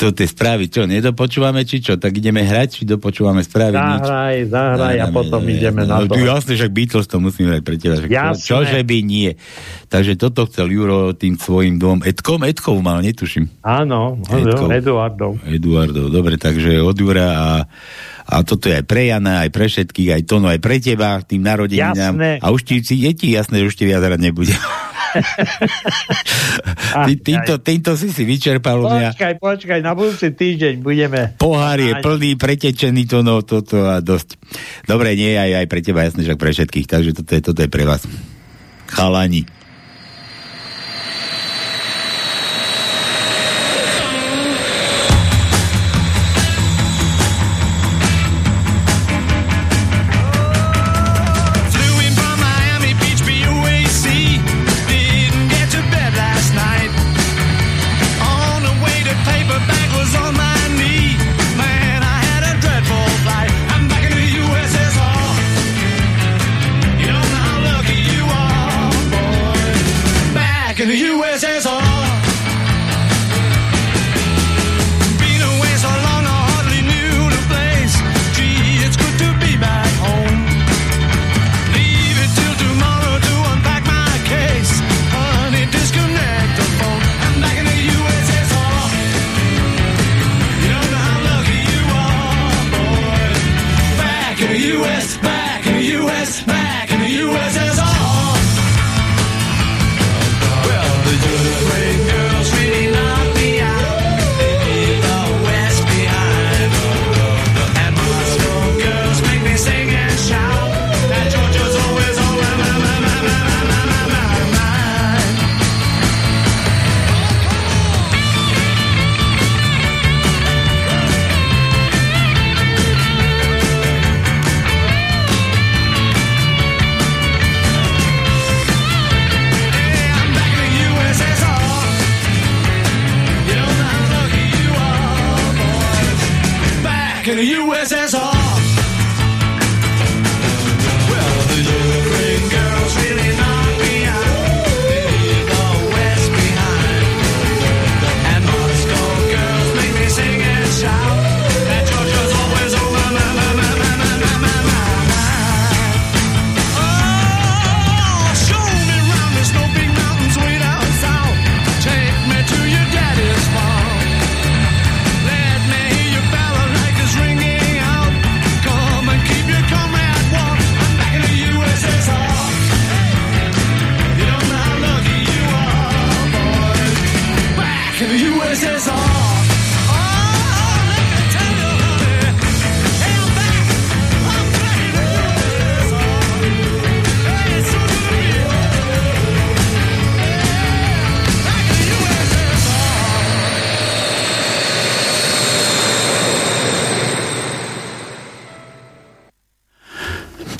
To tie správy, čo, nedopočúvame, či čo? Tak ideme hrať, či dopočúvame správy? Nič. Zahraj, zahraj a potom dáme, ideme dáme. na no, to. tu Jasne, však Beatles to musíme aj pre teba. Čo, čože by nie. Takže toto chcel Juro tým svojim dvom. Edkom? Edkov mal, netuším. Áno, Edkov. Eduardov. Eduardov. Dobre, takže od Jura a, a toto je aj pre Jana, aj pre všetkých, aj Tono, aj pre teba, tým narodeninám. A už ti, je ti jasné, že už ti viac hrať nebude. Ty, týmto, týmto si si vyčerpal mňa. Počkaj, počkaj, na budúci týždeň budeme... Pohár je plný, pretečený to, no, toto a dosť. Dobre, nie, aj, aj pre teba, jasne, však pre všetkých, takže toto je, toto je pre vás. Chalani.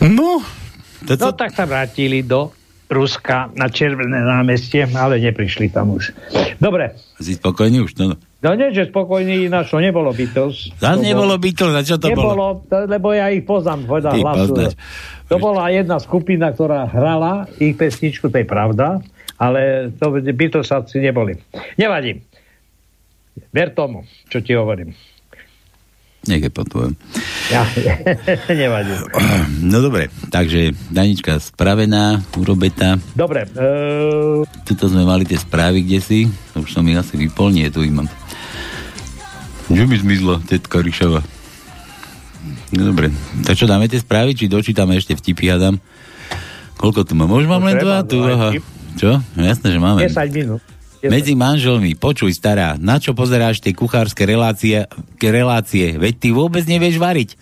No, no, to... no tak sa vrátili do Ruska na Červené námestie, ale neprišli tam už. Dobre. Si spokojný už? No, no. No nie, že spokojný, ináč to nebolo Beatles. Zas To nebolo Beatles, a čo to bolo? nebolo, to, lebo ja ich poznám, povedal hlasu. poznáš. To bola jedna skupina, ktorá hrala ich pesničku, to je pravda, ale to Beatlesáci neboli. Nevadí. Ver tomu, čo ti hovorím. Nech je po tvojom. Ja, nevadí. No dobre, takže Danička spravená, urobetá. Dobre, uh, Tuto sme mali tie správy, kde si. Už som ich asi vypol, nie, tu ich mám. Že mi zmizla tetka Ríšava. No dobre, tak čo dáme tie správy, či dočítame ešte vtipy, Adam? Koľko tu mám? Už mám No len dva? Tu, aha. Čo? No jasné, že máme. 10 minút. 10. Medzi manželmi, počuj stará, na čo pozeráš tie kuchárske relácie, relácie, veď ty vôbec nevieš variť.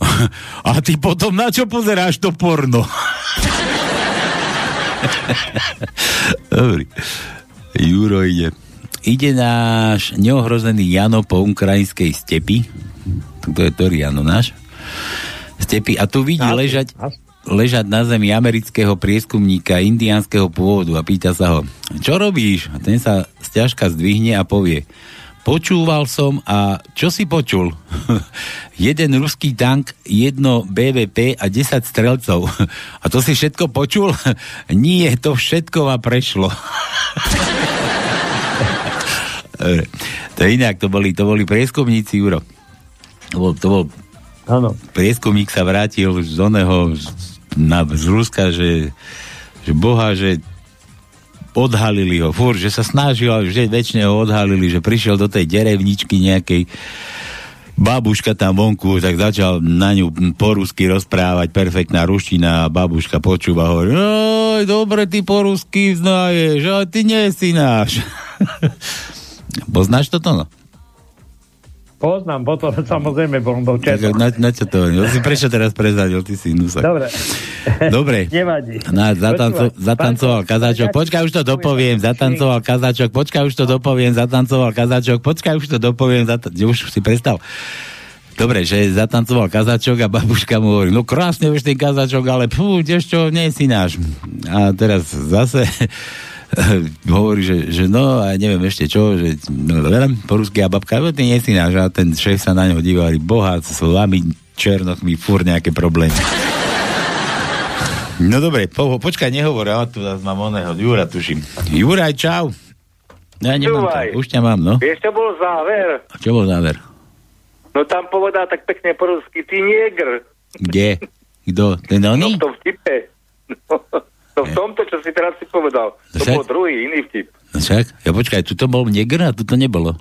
A ty potom na čo pozeráš to porno? Dobrý. Juro ide. Ide náš neohrozený Jano po ukrajinskej stepi. To je ktorý Jano náš? Stepi. A tu vidí ležať, ležať na zemi amerického prieskumníka indiánskeho pôvodu a pýta sa ho, čo robíš? A ten sa sťažka zdvihne a povie, počúval som a čo si počul? Jeden ruský tank, jedno BVP a 10 strelcov. A to si všetko počul? Nie, to všetko ma prešlo. To inak, to boli, to boli prieskumníci, Juro. To bol, to bol Áno. prieskumník sa vrátil z oného na, z Ruska, že, že boha, že odhalili ho, fur, že sa snažil, že väčšine ho odhalili, že prišiel do tej derevničky nejakej babuška tam vonku, tak začal na ňu po rusky rozprávať, perfektná ruština a babuška počúva, hovorí, oj, dobre, ty po rusky znaješ, ale ty nie si náš. Poznáš toto, no? Poznám, potom samozrejme bol do Tak, na, na čo to? No, si prečo teraz prezadil, ty si nusak. Dobre. Dobre. Nevadí. Na, zatanco, zatancoval kazáčok, počkaj, už to dopoviem, zatancoval kazáčok, počkaj, už to dopoviem, zatancoval kazáčok, počkaj, už to dopoviem, zata- už si prestal. Dobre, že zatancoval kazáčok a babuška mu hovorí, no krásne už ten kazáčok, ale tiež čo, nie si náš. A teraz zase hovorí, že, že no a neviem ešte čo, že no, po rusky a babka, no, ty nie si náš a ten šéf sa na neho díva a hovorí, boha, s vami černochmi fúr nejaké problémy. No dobre, po, počkaj, nehovor, ja tu zase mám oného, Jura tuším. Juraj, čau. Ja nemám Čúvaj. už ťa mám, no. Vieš, čo bol záver? A čo bol záver? No tam povedal tak pekne po rusky, ty negr. Kde? Kto? Ten No oný? v tom vtipe. No, to v tomto, čo si teraz si povedal. To Však- bol druhý, iný vtip. No však, ja počkaj, tu to bol negr a tu to nebolo.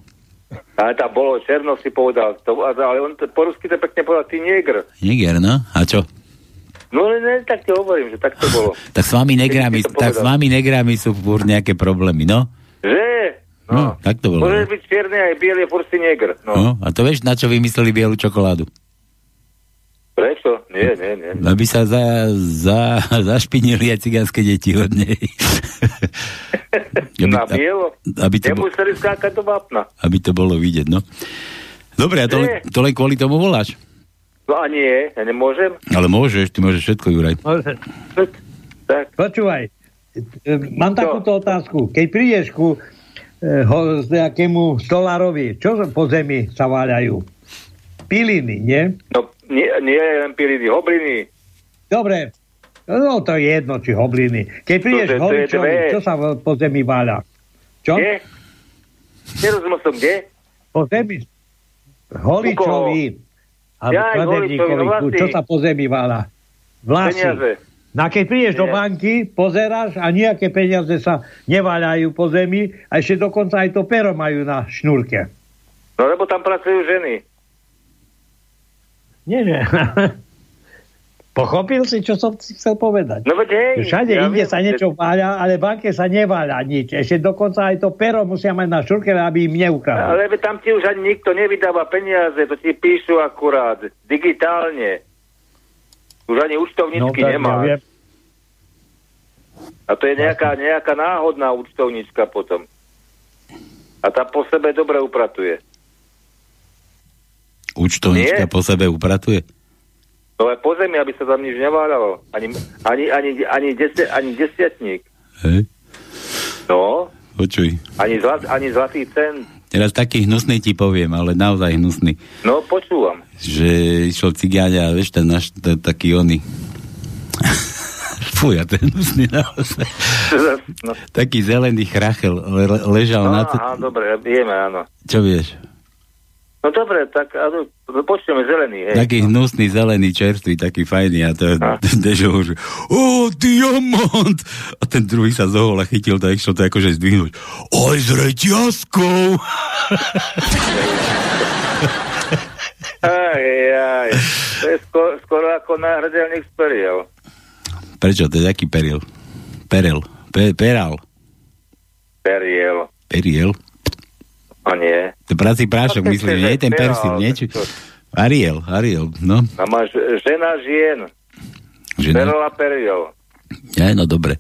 Ale tam bolo černo si povedal. To, ale on to, po rusky to pekne povedal, ty negr. Neger, no? A čo? No ne, ne, tak ti hovorím, že tak to bolo. Tak s vami negrami, tak s vami negrami sú furt nejaké problémy, no? Že? No, tak to bolo. Môžeš byť čierny aj biely, furt si negr. No. No, a to vieš, na čo vymysleli bielu čokoládu? Prečo? Nie, nie, nie. Aby sa za, za, zašpinili aj cigánske deti od nej. aby, Na bielo? aby to, bo, Nemuseli skákať do vápna. aby to bolo vidieť, no. Dobre, a to, len, to len kvôli tomu voláš. No a nie, ja nemôžem. Ale môžeš, ty môžeš všetko, Juraj. Tak. Počúvaj, e, mám takúto otázku. Keď prídeš ku e, ho, nejakému stolárovi, čo po zemi sa váľajú? Piliny, nie? No, nie, nie len piliny, hobliny. Dobre, no to je jedno, či hobliny. Keď prídeš holičovi, čo sa po zemi váľa? Čo? Kde? Nerozumel som, kde? Po zemi. Holičovi. Alebo kladevníkovi, holičovi, no čo sa po zemi váľa? Vlasy. Peniaze. No a keď prídeš do banky, pozeráš a nejaké peniaze sa neváľajú po zemi a ešte dokonca aj to pero majú na šnúrke. No lebo tam pracujú ženy. Nie, nie. Pochopil si, čo som si chcel povedať? No hej. Všade ja inde viem, sa niečo váľa, ale v banke sa neváľa nič. Ešte dokonca aj to pero musia mať na šurke, aby im neukradli. Ale tam ti už ani nikto nevydáva peniaze, to ti píšu akurát digitálne. Už ani účtovničky tak ja nemá. viem. A to je nejaká, nejaká náhodná účtovnička potom. A tá po sebe dobre upratuje. Účtovnička Nie. po sebe upratuje. No aj po zemi, aby sa tam nič neváralo. Ani, ani, ani, ani, desia, ani desiatník. Hej. No, Počuj. ani, zlat, ani zlatý cen. Teraz taký hnusný ti poviem, ale naozaj hnusný. No, počúvam. Že išiel cigáňa a vieš, ten náš, ten, taký oný. Fuj, a ten hnusný naozaj. No, Taký zelený chrachel le, le- ležal no na... To... aha, dobre, vieme, áno. Čo vieš? No dobre, tak áno, počujeme zelený, hej. Taký hnusný, zelený, čerstvý, taký fajný a to ten Dežo že o, diamant! A ten druhý sa zohol a chytil to, a išiel to akože zdvihnúť. Oj, s reťazkou! Aj, aj, to je skoro, skoro ako náhrdelník z periel. Prečo? To je taký peril. Perel. Pe, peral. Periel. Periel. A nie. To prací prášok, No, myslím, nie ten persil, nie? Či... Ariel, Ariel, no. A máš žena žien. Žena. Perla periel. Ja, no dobre.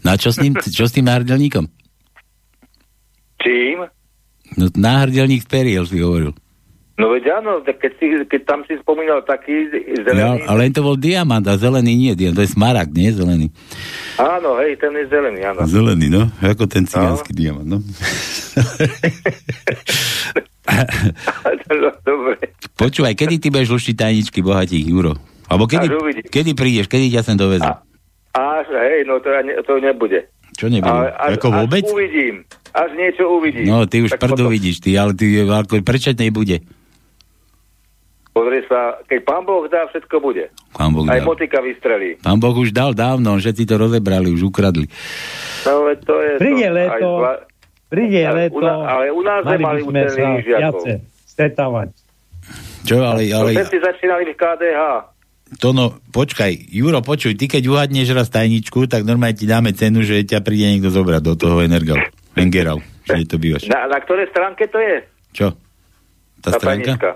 No a čo s ním, čo s tým náhrdelníkom? Čím? No náhrdelník periel si hovoril. No veď áno, keď, si, keď tam si spomínal taký zelený. ale to bol diamant a zelený nie, diamant, to je smaragd, nie zelený. Áno, hej, ten je zelený, áno. Zelený, no, ako ten cigánsky diamant, no. no, dobre. Počúvaj, kedy ty budeš luštiť tajničky bohatých, Juro? Alebo kedy, kedy prídeš, kedy ťa sem dovezú? Až, hej, no to, to nebude. Čo nebude? Až, Ako vôbec? Až uvidím. Až niečo uvidím. No, ty už Tak prdu potom- vidíš, ty, ale ty, ako, prečo nebude? Pozri sa, keď pán Boh dá, všetko bude. Pán Boh Aj dal. motika vystrelí. Pán Boh už dal dávno, že ti to rozebrali, už ukradli. No, veď to je... Príde to, leto, zla- príde Ale leto, u nás- ale u nás nemali sa žiakov. stretávať. Čo, ale, No, ale, všetci začínali v KDH. to no, počkaj, Juro, počuj, ty keď uhadneš raz tajničku, tak normálne ti dáme cenu, že ťa príde niekto zobrať do toho Energal. Engerau, kde to bývaš. Na, na ktorej stránke to je? Čo? Tá Tá stránka? tajnička.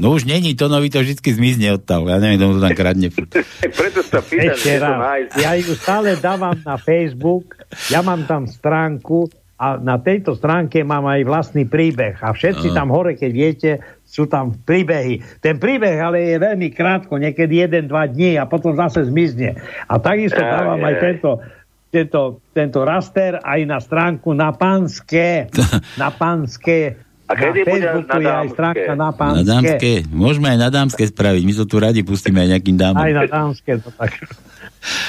No už není, to nový to vždy zmizne odtiaľ. Ja neviem, kto mu to tam kradne. Preto sa pýtam, Ešte raz. Ja ju stále dávam na Facebook, ja mám tam stránku a na tejto stránke mám aj vlastný príbeh. A všetci tam hore, keď viete, sú tam príbehy. Ten príbeh ale je veľmi krátko, niekedy jeden, dva dní a potom zase zmizne. A takisto Ja, dávam aj tento, tento, tento raster aj na stránku na pánske. na pánske. A kedy na bude Facebooku na je aj stránka na Na pánske. dámske. Môžeme aj na dámske spraviť. My to tu radi pustíme aj nejakým dámom. Aj na dámske. To tak.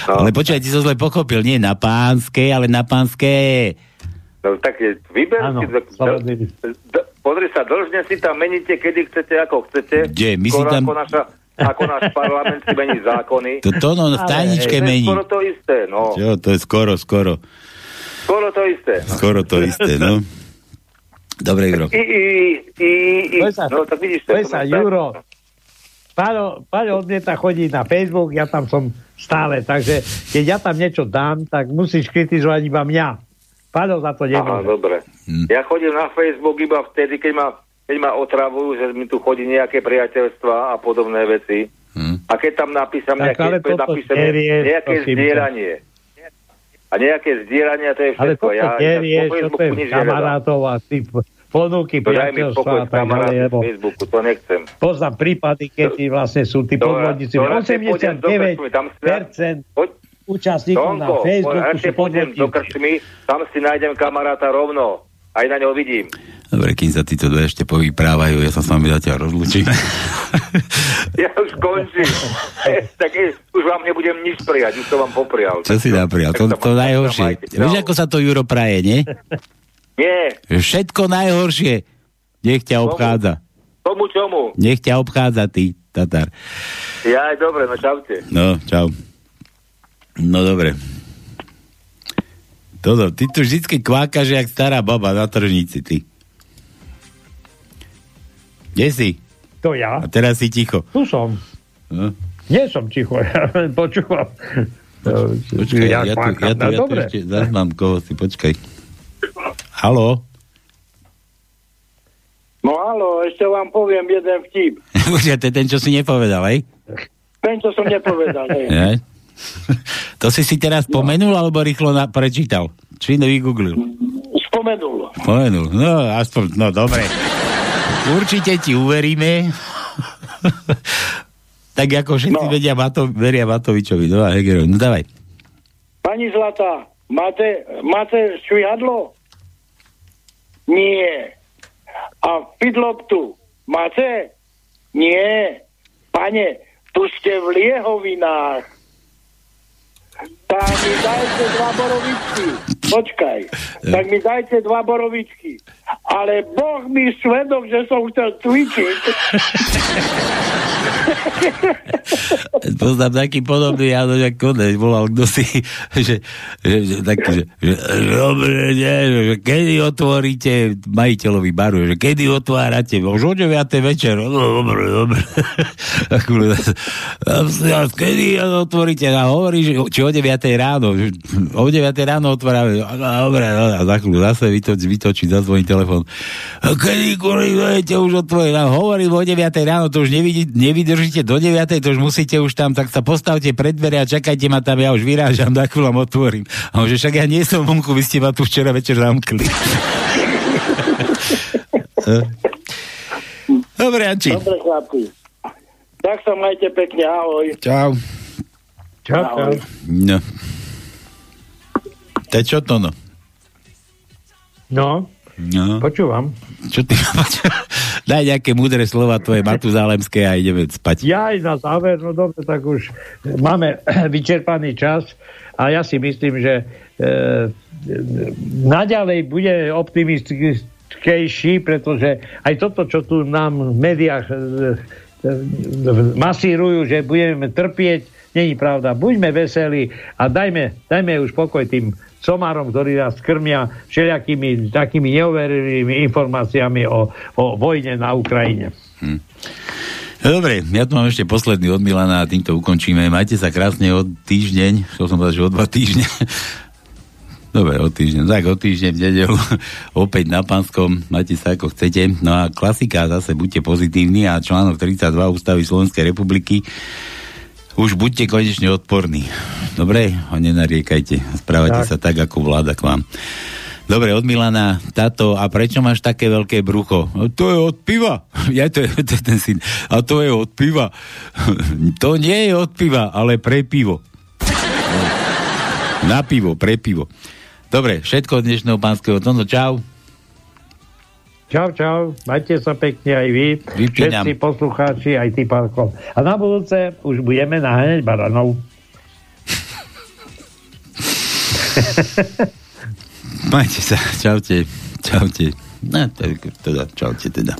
No. Ale počkaj, ty som zle pochopil. Nie na pánske, ale na pánske. No tak je, vyber Áno, si... Do, spravodlivý. do, pozri sa, dlžne si tam meníte, kedy chcete, ako chcete. Kde? My si Skoro tam- Ako, naša, ako náš parlament si mení zákony. To to no v Ale- tajničke To je mení. skoro to isté, no. Čo, to je skoro, skoro. Skoro to isté. Skoro to isté, no. Dobre, Juro. I, i, i, i, sa- no tak vidíš, to sa, Juro. Paľo, Paľo odmieta chodiť na Facebook, ja tam som stále, takže keď ja tam niečo dám, tak musíš kritizovať iba mňa. Paľo za to Aha, nemôže. dobre. Hm. Ja chodím na Facebook iba vtedy, keď ma, keď ma otravujú, že mi tu chodí nejaké priateľstva a podobné veci. Hm. A keď tam napísam Tak nejaké, ale toto napíšem nevieš, nejaké zdieranie. A nejaké zdieranie, to je Ale všetko. toto ja, ja nevieš, po čo to je kamarátov a ty To mi priateľstva a tak ďalej, lebo Facebooku, to nechcem. poznám prípady, keď tí vlastne sú tí To- podvodníci. to radšej pôjdem do krčmy, tam si- 89% Poď, účastníkov na Facebooku sú do podvodníci. krčmy, tam si nájdem kamaráta rovno. Aj na ňo vidím. Dobre, kým sa títo dve ešte povyprávajú, ja sa s vami zatiaľ rozlučím. Ja už končím. tak už vám nebudem nič prijať, už to vám poprial. Čo si naprial? To, to ma- najhoršie. Vieš, No. ako sa to Juro praje, nie? Nie, Všetko najhoršie. Nech ťa obchádza. tomu čomu? Nech ťa obchádza, ty, Tatar. Ja dobre, no čaute. No, čau. No, dobre. Toto, ty tu vždycky kvákaš, jak stará baba na tržnici, ty. Kde si? To ja? A teraz si ticho. Tu som. No. Nie som ticho, ja počúvam. Počkaj, ja, ja, tu, ja, tu, No, ja tu ešte zás mám koho si, počkaj. Haló? No halo, ešte vám poviem jeden vtip. Počkaj, to je ten, čo si nepovedal, hej? Ten, čo som nepovedal. hej. To si si teraz spomenul, alebo rýchlo na, prečítal? Či no vygooglil? Spomenul. Spomenul. No, aspoň, no dobre. Určite ti uveríme. tak ako všetci no. vedia Mato, veria Matovičovi. No a Hegerovi. No dávaj. Pani Zlatá, máte, máte švihadlo? Nie. A pidloptu máte? Nie. Pane, tu ste v Liehovinách. Tak mi dajte dva borovičky. Počkaj. Tak mi dajte dva borovičky. Ale Boh mi svedok, že som chcel cvičiť. Poznám taký podobný Jano Konec, volal kto si, že, že, že, tak, že, že, dobre, nie, že kedy otvoríte majiteľovi baru, že kedy otvárate, už o 9. večer, no dobre, dobre. kedy otvoríte, a hovorí, že, či o 9. ráno, o 9. ráno otvárame, dobre, no, a za chvíľu zase vytočí, vytočí, zazvoní telefon. Kedy, kurva, už otvoriť, hovorím o 9. ráno, to už nevidí, nevydržíte do 9. to už musíte už tam, tak sa postavte pred dvere a čakajte ma tam, ja už vyrážam, tak vám otvorím. A že však ja nie som vonku, vy ste ma tu včera večer zamkli. Dobre, Anči. Dobre, chlapci. Tak sa majte pekne, ahoj. Čau. Čau, čau. No. To je čo to no? No, No. počúvam. Čo ty Daj nejaké múdre slova tvoje Matuzálemské a ideme spať. Ja aj na záver, no dobre, tak už máme vyčerpaný čas a ja si myslím, že e, naďalej bude optimistickejší, pretože aj toto, čo tu nám v médiách e, e, masírujú, že budeme trpieť, není pravda. Buďme veselí a dajme, dajme už pokoj tým somárom, ktorí nás krmia všelijakými takými neuverilými informáciami o, o vojne na Ukrajine. Hm. Dobre, ja tu mám ešte posledný od Milana a týmto ukončíme. Majte sa krásne od týždeň, chcel som povedať, že o dva týždne. Dobre, o týždeň. Tak o týždeň v nedelu opäť na Panskom. Majte sa ako chcete. No a klasika zase buďte pozitívni a článok 32 Ústavy Slovenskej republiky už buďte konečne odporní. Dobre? Ho nenariekajte. Správajte tak. sa tak, ako vláda k vám. Dobre, od Milana, táto, a prečo máš také veľké brucho? No, to je od piva. Ja, to je, to je ten syn. A to je od piva. To nie je od piva, ale pre pivo. Na pivo, pre pivo. Dobre, všetko od dnešného pánskeho tónu. Čau. Čau, čau, majte sa pekne aj vy, Vypínam. všetci poslucháči, aj ty, Pálko. A na budúce už budeme naháňať baranov. Majte sa, čaute, čaute. No, teda, čaute teda.